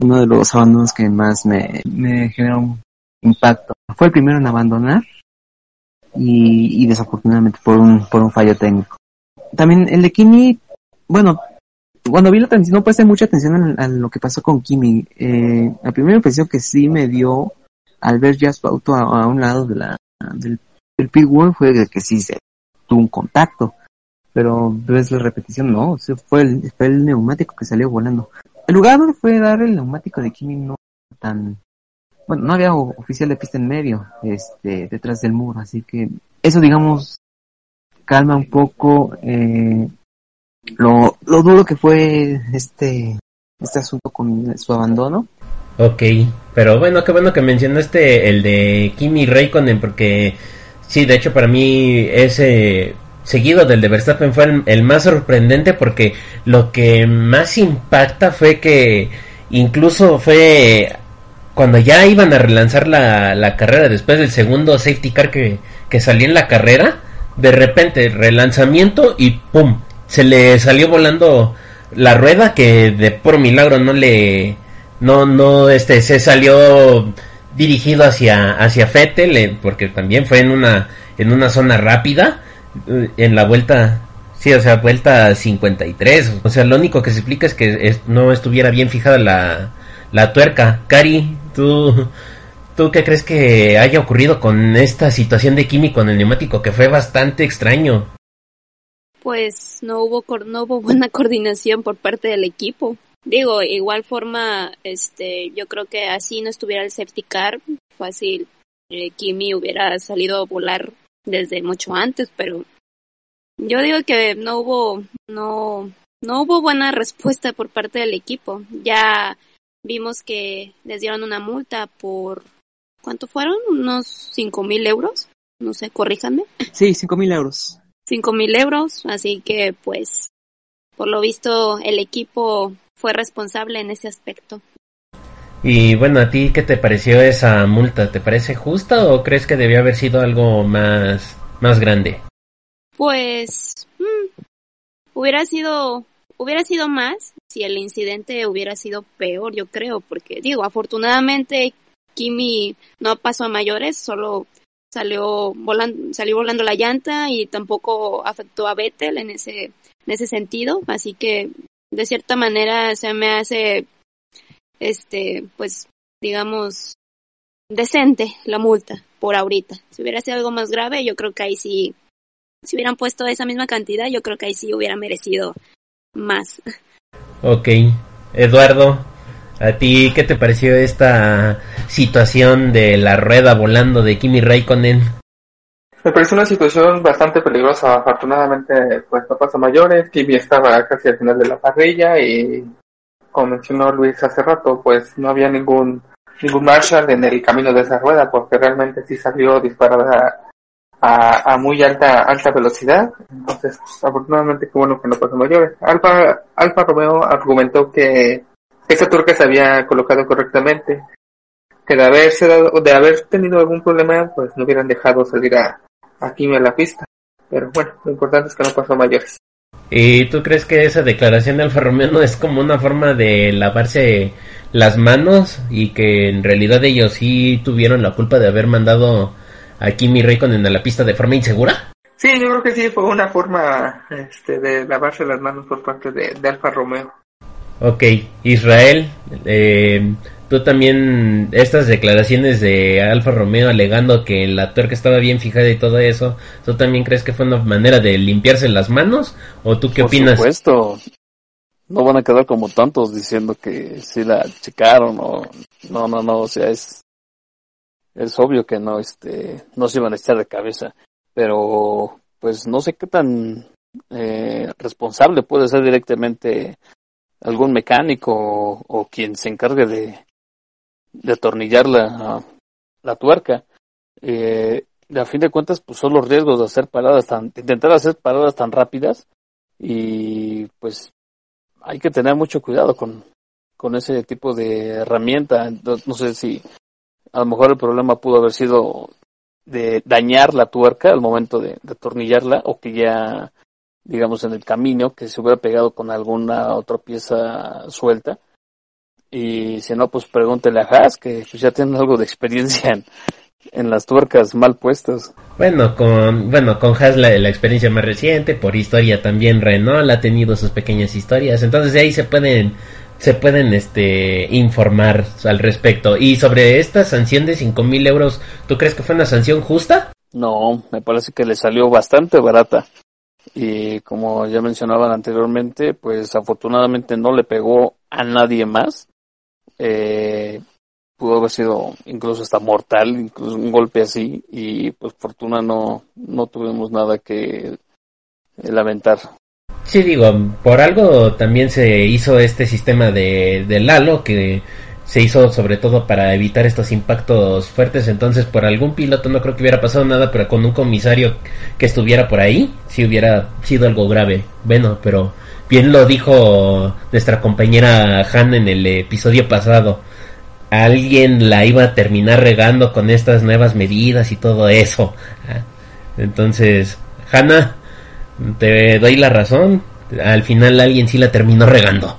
uno de los abandonos que más me, me generó un impacto. Fue el primero en abandonar y, y desafortunadamente por un, por un fallo técnico. También el de Kimi, bueno, cuando vi la transmisión no presté mucha atención a, lo que pasó con Kimi. Eh, la primera impresión que sí me dio al ver ya su auto a, un lado de la, del, del pit wall fue que sí se tuvo un contacto. Pero ves la repetición, no, fue el, fue el neumático que salió volando. El lugar donde fue dar el neumático de Kimi no tan, bueno, no había oficial de pista en medio, este, detrás del muro, así que eso digamos calma un poco eh, lo, lo duro que fue este, este asunto con su abandono. Ok, pero bueno, qué bueno que mencionaste el de Kimi Raikkonen porque sí, de hecho para mí ese seguido del de Verstappen fue el, más sorprendente porque lo que más impacta fue que incluso fue cuando ya iban a relanzar la, la carrera después del segundo safety car que, que salió en la carrera, de repente relanzamiento y ¡pum! Se le salió volando la rueda que de por milagro no le no no este se salió dirigido hacia hacia Fettel porque también fue en una en una zona rápida en la vuelta sí o sea vuelta 53 o sea lo único que se explica es que no estuviera bien fijada la la tuerca. Cari tú tú qué crees que haya ocurrido con esta situación de Kimi con el neumático que fue bastante extraño pues no hubo no hubo buena coordinación por parte del equipo digo igual forma este yo creo que así no estuviera el safety car fácil eh, Kimi hubiera salido a volar desde mucho antes, pero yo digo que no hubo, no, no hubo buena respuesta por parte del equipo. Ya vimos que les dieron una multa por, ¿cuánto fueron? Unos cinco mil euros. No sé, corríjanme. Sí, cinco mil euros. Cinco mil euros, así que pues, por lo visto, el equipo fue responsable en ese aspecto. Y bueno, ¿a ti qué te pareció esa multa? ¿Te parece justa o crees que debió haber sido algo más, más grande? Pues, mmm, hubiera sido, hubiera sido más si el incidente hubiera sido peor, yo creo, porque digo, afortunadamente Kimi no pasó a mayores, solo salió volando, salió volando la llanta y tampoco afectó a Vettel en ese, en ese sentido, así que de cierta manera se me hace, este, pues, digamos, decente la multa por ahorita. Si hubiera sido algo más grave, yo creo que ahí sí, si hubieran puesto esa misma cantidad, yo creo que ahí sí hubiera merecido más. Ok, Eduardo, ¿a ti qué te pareció esta situación de la rueda volando de Kimi Raikkonen? Me pareció una situación bastante peligrosa. Afortunadamente, pues no pasó mayores. Kimi estaba casi al final de la parrilla y, como mencionó Luis hace rato, pues no había ningún ningún Marshall en el camino de esa rueda porque realmente sí salió disparada a, a muy alta alta velocidad. Entonces, afortunadamente, qué bueno que no pasó mayores. Alfa, Alfa Romeo argumentó que esa turca se había colocado correctamente, que de haberse dado, de haber tenido algún problema, pues no hubieran dejado salir a, a Kimi a la pista. Pero bueno, lo importante es que no pasó mayores. ¿Y tú crees que esa declaración de Alfa Romeo no es como una forma de lavarse las manos y que en realidad ellos sí tuvieron la culpa de haber mandado a Kimi Raikkonen a la pista de forma insegura? Sí, yo creo que sí, fue una forma este, de lavarse las manos por parte de, de Alfa Romeo. Ok, Israel, eh, tú también, estas declaraciones de Alfa Romeo alegando que la tuerca estaba bien fijada y todo eso, ¿tú también crees que fue una manera de limpiarse las manos? ¿O tú qué Por opinas? supuesto. No van a quedar como tantos diciendo que sí la checaron o no, no, no, o sea, es es obvio que no este no se iban a echar de cabeza, pero pues no sé qué tan eh, responsable puede ser directamente algún mecánico o, o quien se encargue de, de atornillar la, la tuerca. Eh, a fin de cuentas, pues son los riesgos de hacer paradas tan, de intentar hacer paradas tan rápidas y pues hay que tener mucho cuidado con, con ese tipo de herramienta. Entonces, no sé si a lo mejor el problema pudo haber sido de dañar la tuerca al momento de, de atornillarla o que ya digamos en el camino que se hubiera pegado con alguna otra pieza suelta y si no pues pregúntele a Haas que pues, ya tienen algo de experiencia en, en las tuercas mal puestas. Bueno, con bueno con Haas la, la experiencia más reciente, por historia también Renault ha tenido sus pequeñas historias, entonces de ahí se pueden se pueden este informar al respecto. Y sobre esta sanción de cinco mil euros, ¿tú crees que fue una sanción justa? No, me parece que le salió bastante barata. Y como ya mencionaban anteriormente, pues afortunadamente no le pegó a nadie más. Eh, pudo haber sido incluso hasta mortal, incluso un golpe así, y pues fortuna no, no tuvimos nada que lamentar. Sí, digo, por algo también se hizo este sistema de, de Lalo, que se hizo sobre todo para evitar estos impactos fuertes, entonces por algún piloto no creo que hubiera pasado nada, pero con un comisario que estuviera por ahí, sí hubiera sido algo grave. Bueno, pero bien lo dijo nuestra compañera Han en el episodio pasado. Alguien la iba a terminar regando con estas nuevas medidas y todo eso. Entonces, Hanna, te doy la razón. Al final alguien sí la terminó regando.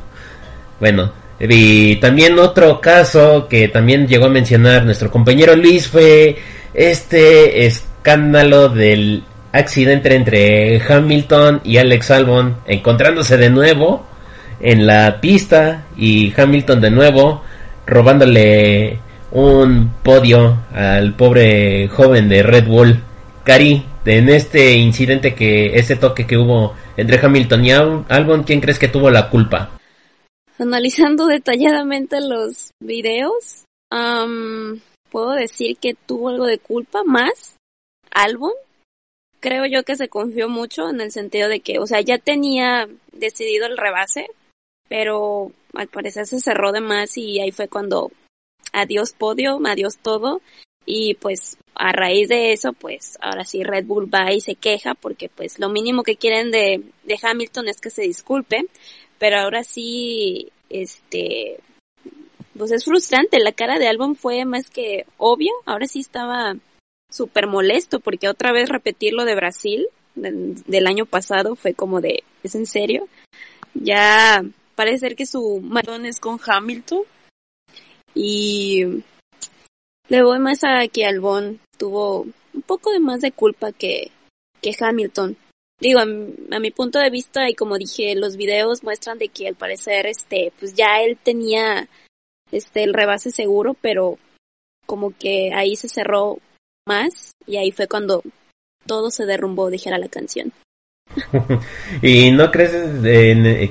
Bueno, y también otro caso que también llegó a mencionar nuestro compañero Luis fue este escándalo del accidente entre Hamilton y Alex Albon encontrándose de nuevo en la pista y Hamilton de nuevo robándole un podio al pobre joven de Red Bull. Cari, en este incidente que, este toque que hubo entre Hamilton y Albon, ¿quién crees que tuvo la culpa? Analizando detalladamente los videos, puedo decir que tuvo algo de culpa más Albon. Creo yo que se confió mucho en el sentido de que, o sea, ya tenía decidido el rebase, pero al parecer se cerró de más y ahí fue cuando adiós podio, adiós todo. Y pues a raíz de eso pues ahora sí Red Bull va y se queja porque pues lo mínimo que quieren de, de Hamilton es que se disculpe pero ahora sí este pues es frustrante. La cara de Albon fue más que obvia ahora sí estaba súper molesto porque otra vez repetir lo de Brasil del, año pasado fue como de es en serio ya parece ser que su maratón es con Hamilton. Y le voy más a que Albon tuvo un poco de más de culpa que, que Hamilton. Digo, a, a, mi punto de vista, y como dije, los videos muestran de que al parecer, este, pues ya él tenía, este, el rebase seguro, pero como que ahí se cerró más, y ahí fue cuando todo se derrumbó, dijera la canción. ¿Y no crees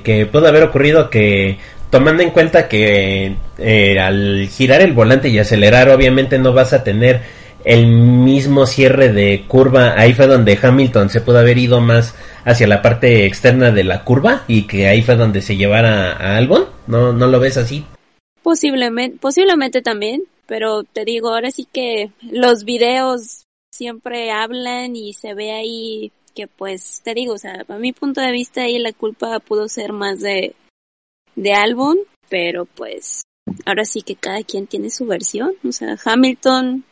que pudo haber ocurrido que tomando en cuenta que eh, al girar el volante y acelerar obviamente no vas a tener el mismo cierre de curva, ahí fue donde Hamilton se pudo haber ido más hacia la parte externa de la curva y que ahí fue donde se llevara a Albon, ¿no, no lo ves así? Posiblemente, posiblemente también, pero te digo, ahora sí que los videos siempre hablan y se ve ahí que pues te digo, o sea, a mi punto de vista ahí la culpa pudo ser más de de álbum, pero pues ahora sí que cada quien tiene su versión, o sea, Hamilton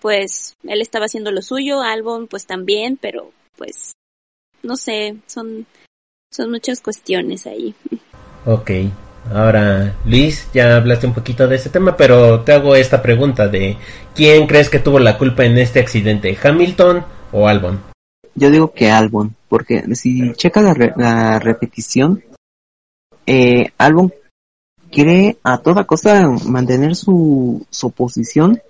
pues él estaba haciendo lo suyo, Albon pues también, pero pues no sé, son son muchas cuestiones ahí. Ok. Ahora, Luis, ya hablaste un poquito de ese tema, pero te hago esta pregunta de ¿quién crees que tuvo la culpa en este accidente? ¿Hamilton o Albon? Yo digo que Albon, porque si checa la, re la repetición, eh, Albon quiere a toda costa mantener su, su posición,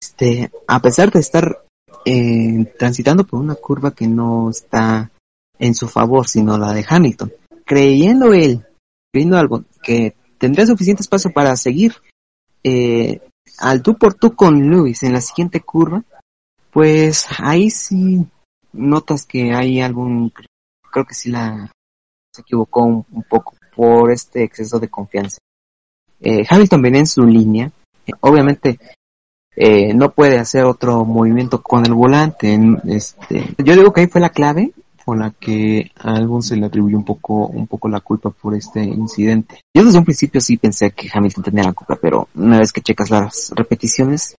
este, a pesar de estar eh, transitando por una curva que no está en su favor, sino la de Hamilton. Creyendo él, creyendo Albon, que tendría suficiente espacio para seguir eh, al tú por tú con Lewis en la siguiente curva, pues ahí sí notas que hay algún, creo que sí la se equivocó un, poco por este exceso de confianza. Eh, Hamilton viene en su línea, eh, obviamente eh, no puede hacer otro movimiento con el volante. Este, yo digo que ahí fue la clave por la que a algún se le atribuyó un poco, un poco la culpa por este incidente. Yo desde un principio sí pensé que Hamilton tenía la culpa, pero una vez que checas las repeticiones,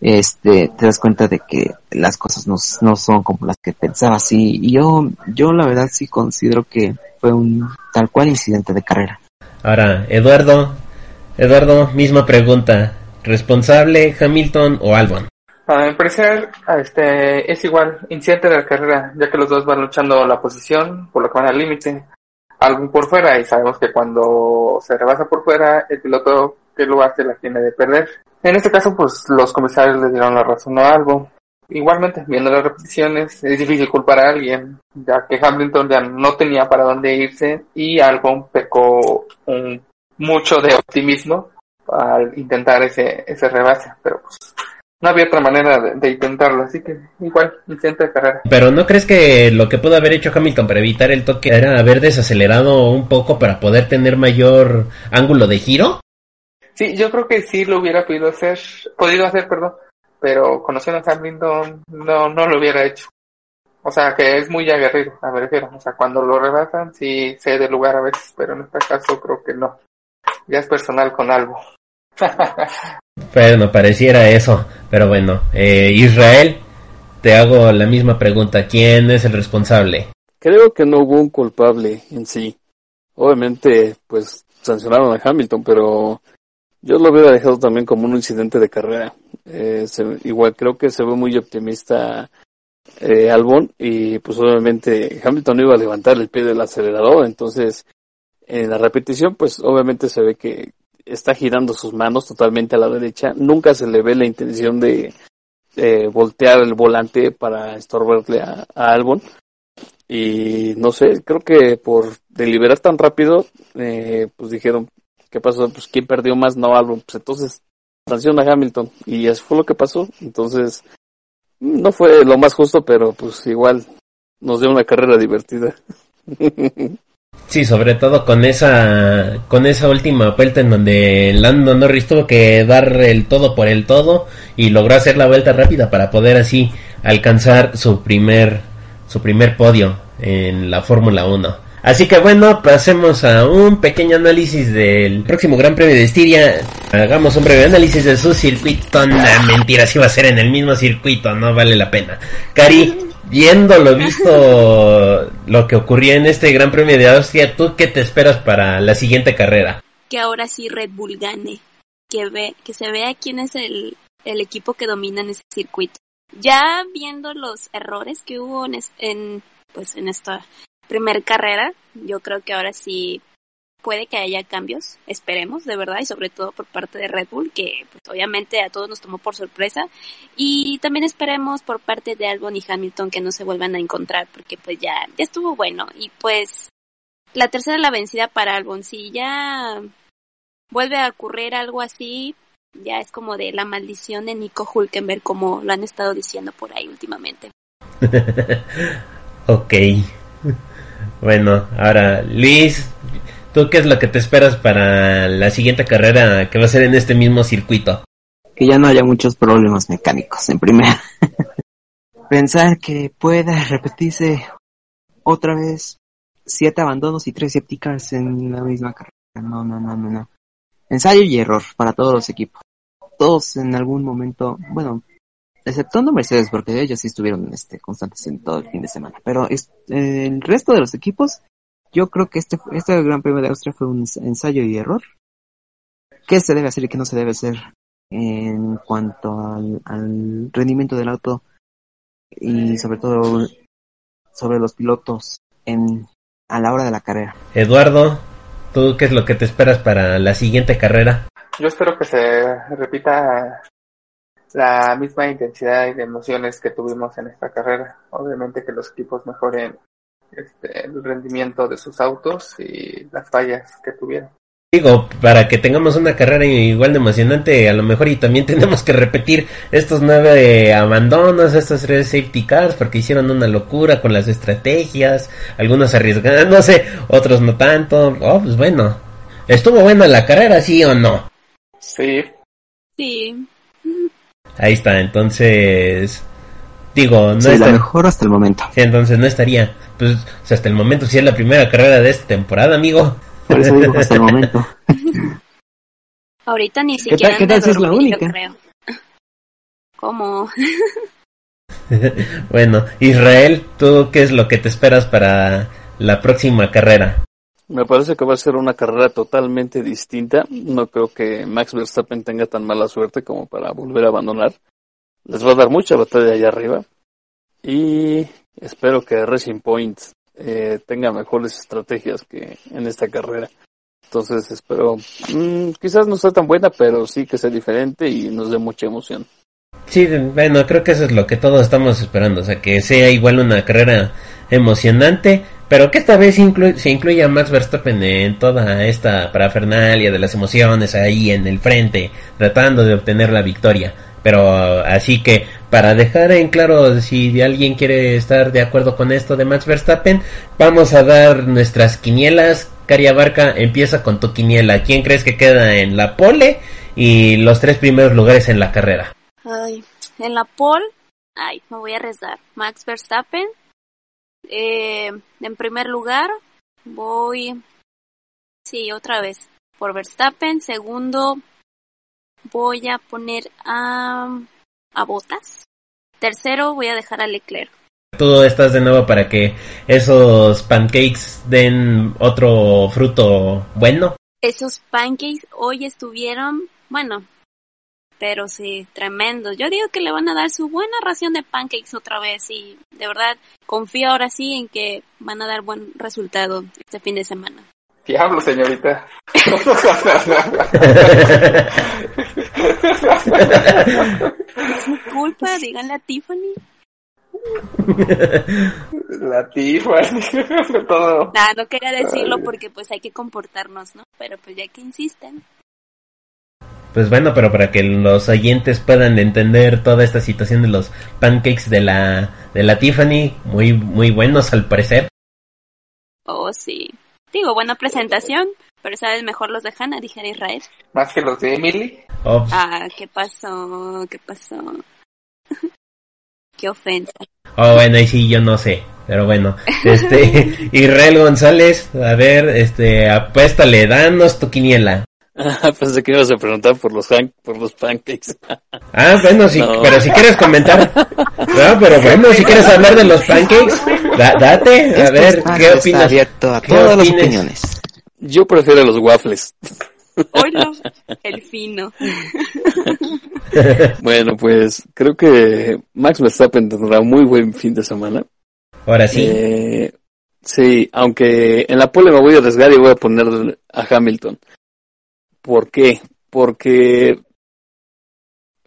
este, te das cuenta de que las cosas no, no son como las que pensabas y yo, yo la verdad sí considero que fue un tal cual incidente de carrera. Ahora, Eduardo, Eduardo, misma pregunta, ¿responsable Hamilton o Albon? A mi parecer, este, es igual, incidente de la carrera, ya que los dos van luchando la posición, por lo que van al límite, Albon por fuera, y sabemos que cuando se rebasa por fuera, el piloto que lo hace la tiene de perder. En este caso, pues los comisarios le dieron la razón a Albon. Igualmente, viendo las repeticiones, es difícil culpar a alguien, ya que Hamilton ya no tenía para dónde irse y Albon pecó un, mucho de optimismo al intentar ese, ese rebase, pero pues no había otra manera de, de, intentarlo, así que igual, incidente de carrera. Pero ¿no crees que lo que pudo haber hecho Hamilton para evitar el toque era haber desacelerado un poco para poder tener mayor ángulo de giro? Sí, yo creo que sí lo hubiera podido hacer, podido hacer, perdón, pero conociendo a Hamilton no, no lo hubiera hecho. O sea, que es muy aguerrido, me refiero. O sea, cuando lo rebasan sí cede lugar a veces, pero en este caso creo que no. Ya es personal con algo. bueno, pareciera eso, pero bueno, eh, Israel, te hago la misma pregunta, ¿quién es el responsable? Creo que no hubo un culpable en sí. Obviamente, pues sancionaron a Hamilton, pero yo lo hubiera dejado también como un incidente de carrera. Eh, se, igual creo que se ve muy optimista eh, Albon y pues obviamente Hamilton iba a levantar el pie del acelerador, entonces en la repetición pues obviamente se ve que está girando sus manos totalmente a la derecha, nunca se le ve la intención de eh, voltear el volante para estorbarle a, Albon. Y no sé, creo que por deliberar tan rápido eh, pues dijeron ¿qué pasó? Pues quién perdió más, no Albon, pues entonces sanciona a Hamilton. Y eso fue lo que pasó, entonces no fue lo más justo, pero pues igual nos dio una carrera divertida. Sí, sobre todo con esa con esa última vuelta en donde Lando Norris tuvo que dar el todo por el todo y logró hacer la vuelta rápida para poder así alcanzar su primer su primer podio en la Fórmula 1. Así que bueno, pasemos a un pequeño análisis del próximo Gran Premio de Estiria. Hagamos un breve análisis de su circuito. No, mentira, si va a ser en el mismo circuito, no vale la pena. Cari, viendo lo visto, lo que ocurrió en este Gran Premio de Austria, ¿tú qué te esperas para la siguiente carrera? Que ahora sí Red Bull gane, que ve, que se vea quién es el, el equipo que domina en ese circuito. Ya viendo los errores que hubo en, en pues en esta primer carrera, yo creo que ahora sí puede que haya cambios, esperemos, de verdad, y sobre todo por parte de Red Bull, que pues, obviamente a todos nos tomó por sorpresa, y también esperemos por parte de Albon y Hamilton que no se vuelvan a encontrar, porque pues ya, estuvo bueno, y pues la tercera la vencida para Albon, si ya vuelve a ocurrir algo así, ya es como de la maldición de Nico Hulkenberg, como lo han estado diciendo por ahí últimamente. ok. Bueno, ahora, Luis, ¿tú qué es lo que te esperas para la siguiente carrera que va a ser en este mismo circuito? Que ya no haya muchos problemas mecánicos en primera. Pensar que pueda repetirse otra vez siete abandonos y tres safety cars en la misma carrera. No, no, no, no, no. Ensayo y error para todos los equipos. Todos en algún momento, bueno, exceptuando Mercedes, porque ellos sí estuvieron este, constantes en todo el fin de semana. Pero eh, el resto de los equipos, yo creo que este, este Gran Premio de Austria fue un ens- ensayo y error. ¿Qué se debe hacer y qué no se debe hacer en cuanto al, al rendimiento del auto y sobre todo sobre los pilotos en a la hora de la carrera? Eduardo, ¿tú qué es lo que te esperas para la siguiente carrera? Yo espero que se repita la misma intensidad y de emociones que tuvimos en esta carrera. Obviamente que los equipos mejoren este, el rendimiento de sus autos y las fallas que tuvieron. Digo, para que tengamos una carrera igual de emocionante, a lo mejor y también tenemos que repetir estos nueve abandonos, estos tres safety cars, porque hicieron una locura con las estrategias, algunos arriesgándose, otros no tanto. Oh, pues bueno, estuvo buena la carrera, sí o no. Sí, Sí, Ahí está, entonces, digo, no Sí, la mejor hasta el momento. sí, entonces no estaría, pues, o sea, hasta el momento sí es la primera carrera de esta temporada, amigo. Por eso digo hasta el momento. ahorita ni siquiera qué tal si es la única? creo. ¿Cómo? bueno, Israel, ¿tú qué es lo que te esperas para la próxima carrera? Me parece que va a ser una carrera totalmente distinta. No creo que Max Verstappen tenga tan mala suerte como para volver a abandonar. Les va a dar mucha batalla allá arriba. Y espero que Racing Point eh, tenga mejores estrategias que en esta carrera. Entonces espero, mm, quizás no sea tan buena, pero sí que sea diferente y nos dé mucha emoción. Sí, bueno, creo que eso es lo que todos estamos esperando, o sea, que sea igual una carrera emocionante, pero que esta vez inclu- se incluya a Max Verstappen en toda esta parafernalia de las emociones ahí en el frente, tratando de obtener la victoria. Pero así que para dejar en claro si alguien quiere estar de acuerdo con esto de Max Verstappen, vamos a dar nuestras quinielas. Cari Abarca, empieza con tu quiniela. ¿Quién crees que queda en la pole y los tres primeros lugares en la carrera? Ay, en la pole, ay, me voy a arriesgar. Max Verstappen. Eh, en primer lugar, voy, sí, otra vez, por Verstappen. Segundo, voy a poner a, a Botas. Tercero, voy a dejar a Leclerc. Tú estás de nuevo para que esos pancakes den otro fruto bueno. Esos pancakes hoy estuvieron, bueno, pero sí, tremendo. Yo digo que le van a dar su buena ración de pancakes otra vez y de verdad confío ahora sí en que van a dar buen resultado este fin de semana. Diablo, señorita. Es mi culpa, díganle a Tiffany. La Tiffany, todo. Nada, no quería decirlo porque pues hay que comportarnos, ¿no? Pero pues ya que insisten. Pues bueno, pero para que los oyentes puedan entender toda esta situación de los pancakes de la de la Tiffany, muy muy buenos al parecer. Oh, sí. Digo, buena presentación, pero sabes mejor los de Hannah, dijera Israel. Más que los de Emily. Oh, Ah, ¿qué pasó? ¿Qué pasó? Qué ofensa. oh, bueno, ahí sí yo no sé, pero bueno, este Israel González, a ver, este apuéstale, danos tu quiniela. Pensé que ibas a preguntar por los, han- por los pancakes. Ah, bueno, sí, No. pero si quieres comentar, No, pero bueno, si quieres hablar de los pancakes, da- date, a Este ver, ¿qué está opinas? abierto a ¿Qué todas las opiniones. Yo prefiero los waffles. Oilo, el fino. Bueno, pues creo que Max Verstappen tendrá muy buen fin de semana. Ahora sí, Eh, sí, aunque en la pole me voy a arriesgar y voy a poner a Hamilton. ¿Por qué? Porque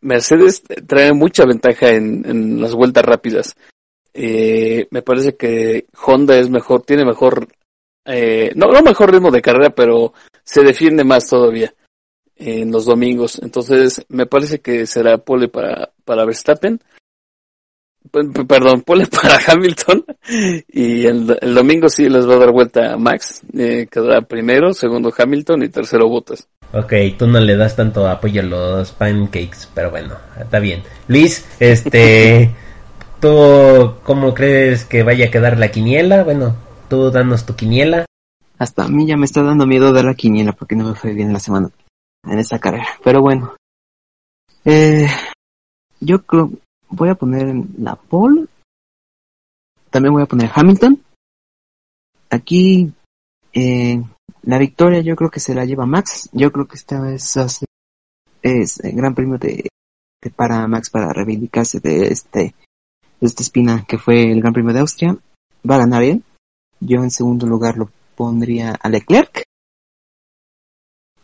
Mercedes trae mucha ventaja en, en las vueltas rápidas. Eh, me parece que Honda es mejor, tiene mejor, eh, no, no mejor ritmo de carrera, pero se defiende más todavía en los domingos. Entonces, me parece que será pole para, para Verstappen. P- Perdón, pole para Hamilton. Y el, el domingo sí les va a dar vuelta a Max. Eh, quedará primero, segundo Hamilton y tercero Bottas. ok, tú no le das tanto apoyo a los pancakes, pero bueno, está bien. Luis, este, ¿tú cómo crees que vaya a quedar la quiniela? Bueno, tú danos tu quiniela. Hasta a mí ya me está dando miedo dar la quiniela porque no me fue bien la semana en esta carrera. Pero bueno, eh, yo creo voy a poner la pole. También voy a poner Hamilton. Aquí eh, la victoria yo creo que se la lleva Max. Yo creo que esta vez es el gran premio de, de para Max para reivindicarse de este de esta espina que fue el gran premio de Austria. Va a ganar él. Yo en segundo lugar lo pondría a Leclerc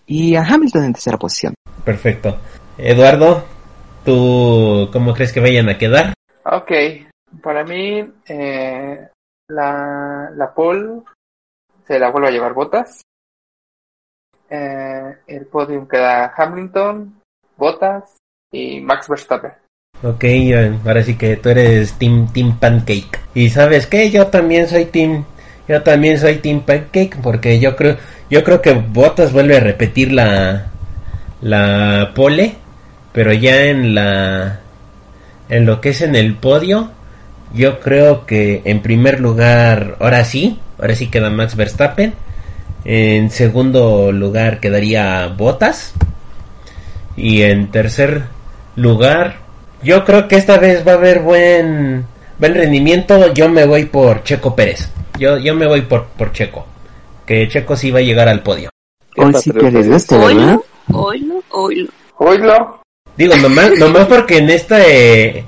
y a Hamilton en tercera posición. Perfecto. Eduardo, ¿tú cómo crees que vayan a quedar? Ok, para mí eh, la, la pole se la vuelve a llevar Botas. Eh, el podium queda Hamilton, Botas y Max Verstappen. Ok, ahora sí que tú eres Team, team Pancake. Y sabes qué, yo también soy Team, yo también soy Team Pancake porque yo creo, yo creo que Bottas vuelve a repetir la, la pole, pero ya en la, en lo que es en el podio, yo creo que en primer lugar, ahora sí, ahora sí queda Max Verstappen. En segundo lugar quedaría Bottas. Y en tercer lugar, yo creo que esta vez va a haber buen buen rendimiento. Yo me voy por Checo Pérez. Yo, yo me voy por, por Checo. Que Checo sí va a llegar al podio. Hoy sí patriota arriesgaste, ¿verdad? Oilo, oilo, oilo. Digo, nomás, nomás porque en esta eh,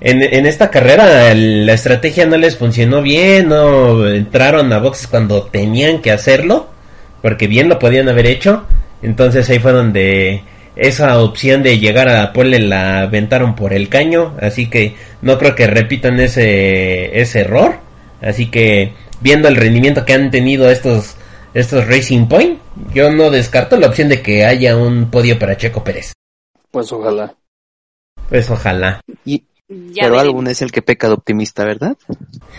en, en esta carrera la estrategia no les funcionó bien, no entraron a boxes cuando tenían que hacerlo, porque bien lo podían haber hecho. Entonces ahí fue donde esa opción de llegar a pole la aventaron por el caño, así que no creo que repitan ese ese error. Así que viendo el rendimiento que han tenido estos estos Racing Point, yo no descarto la opción de que haya un podio para Checo Pérez. Pues ojalá. Pues ojalá. Y, Ya pero algún es el que peca de optimista, ¿verdad?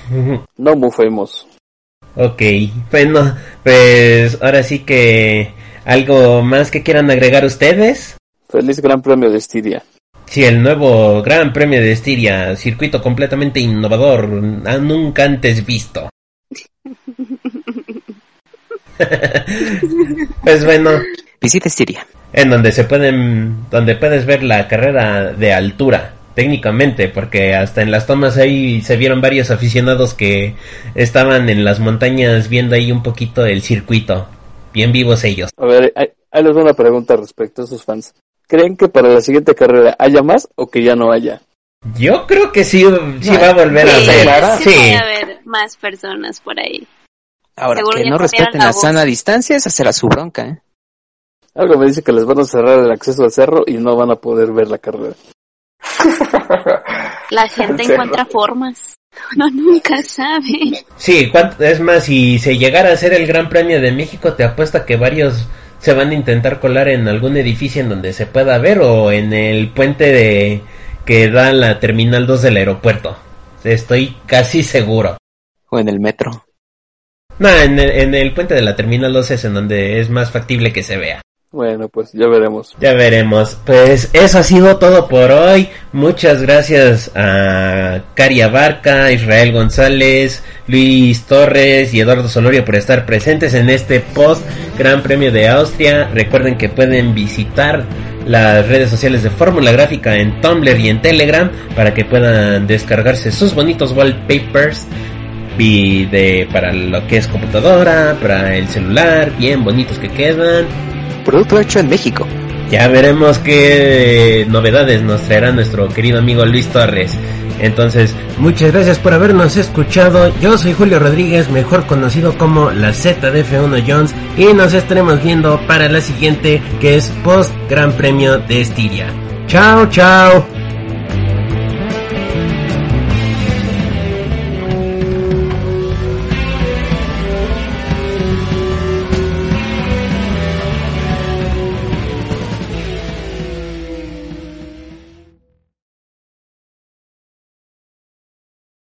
No mufemos. ok, bueno, pues ahora sí que algo más que quieran agregar ustedes. Feliz Gran Premio de Estiria. Sí, el nuevo Gran Premio de Estiria, circuito completamente innovador, ah, nunca antes visto. pues bueno, Visita Estiria. en donde se pueden, donde puedes ver la carrera de altura, técnicamente, porque hasta en las tomas ahí se vieron varios aficionados que estaban en las montañas viendo ahí un poquito el circuito, bien vivos ellos. A ver, ahí, ahí les doy una pregunta respecto a esos fans. ¿Creen que para la siguiente carrera haya más o que ya no haya? Yo creo que sí, sí va a volver a Sí, ver. Clara. sí, Sí, puede haber más personas por ahí. Ahora, Seguro que no respeten la la sana distancia, esa será su bronca, ¿eh? Algo me dice que les van a cerrar el acceso al cerro y no van a poder ver la carrera. La gente encuentra formas. Uno nunca sabe. sí, ¿cuánto- es más, si se llegara a hacer el Gran Premio de México, te apuesto que varios se van a intentar colar en algún edificio en donde se pueda ver o en el puente de que da a la Terminal 2 del aeropuerto. Estoy casi seguro. O en el metro. No, en el, en el puente de la Terminal 2 es en donde es más factible que se vea. Bueno, pues ya veremos. Ya veremos. Pues eso ha sido todo por hoy. Muchas gracias a Cari Abarca, Israel González, Luis Torres y Eduardo Solorio por estar presentes en este post Gran Premio de Austria. Recuerden que pueden visitar las redes sociales de Fórmula Gráfica en Tumblr y en Telegram para que puedan descargarse sus bonitos wallpapers y de para lo que es computadora, para el celular, bien bonitos que quedan Producto hecho en México. Ya veremos qué novedades nos traerá nuestro querido amigo Luis Torres. Entonces, muchas gracias por habernos escuchado. Yo soy Julio Rodríguez, mejor conocido como la ZDF1 Jones, y nos estaremos viendo para la siguiente, que es post Gran Premio de Estiria. Chao, chao.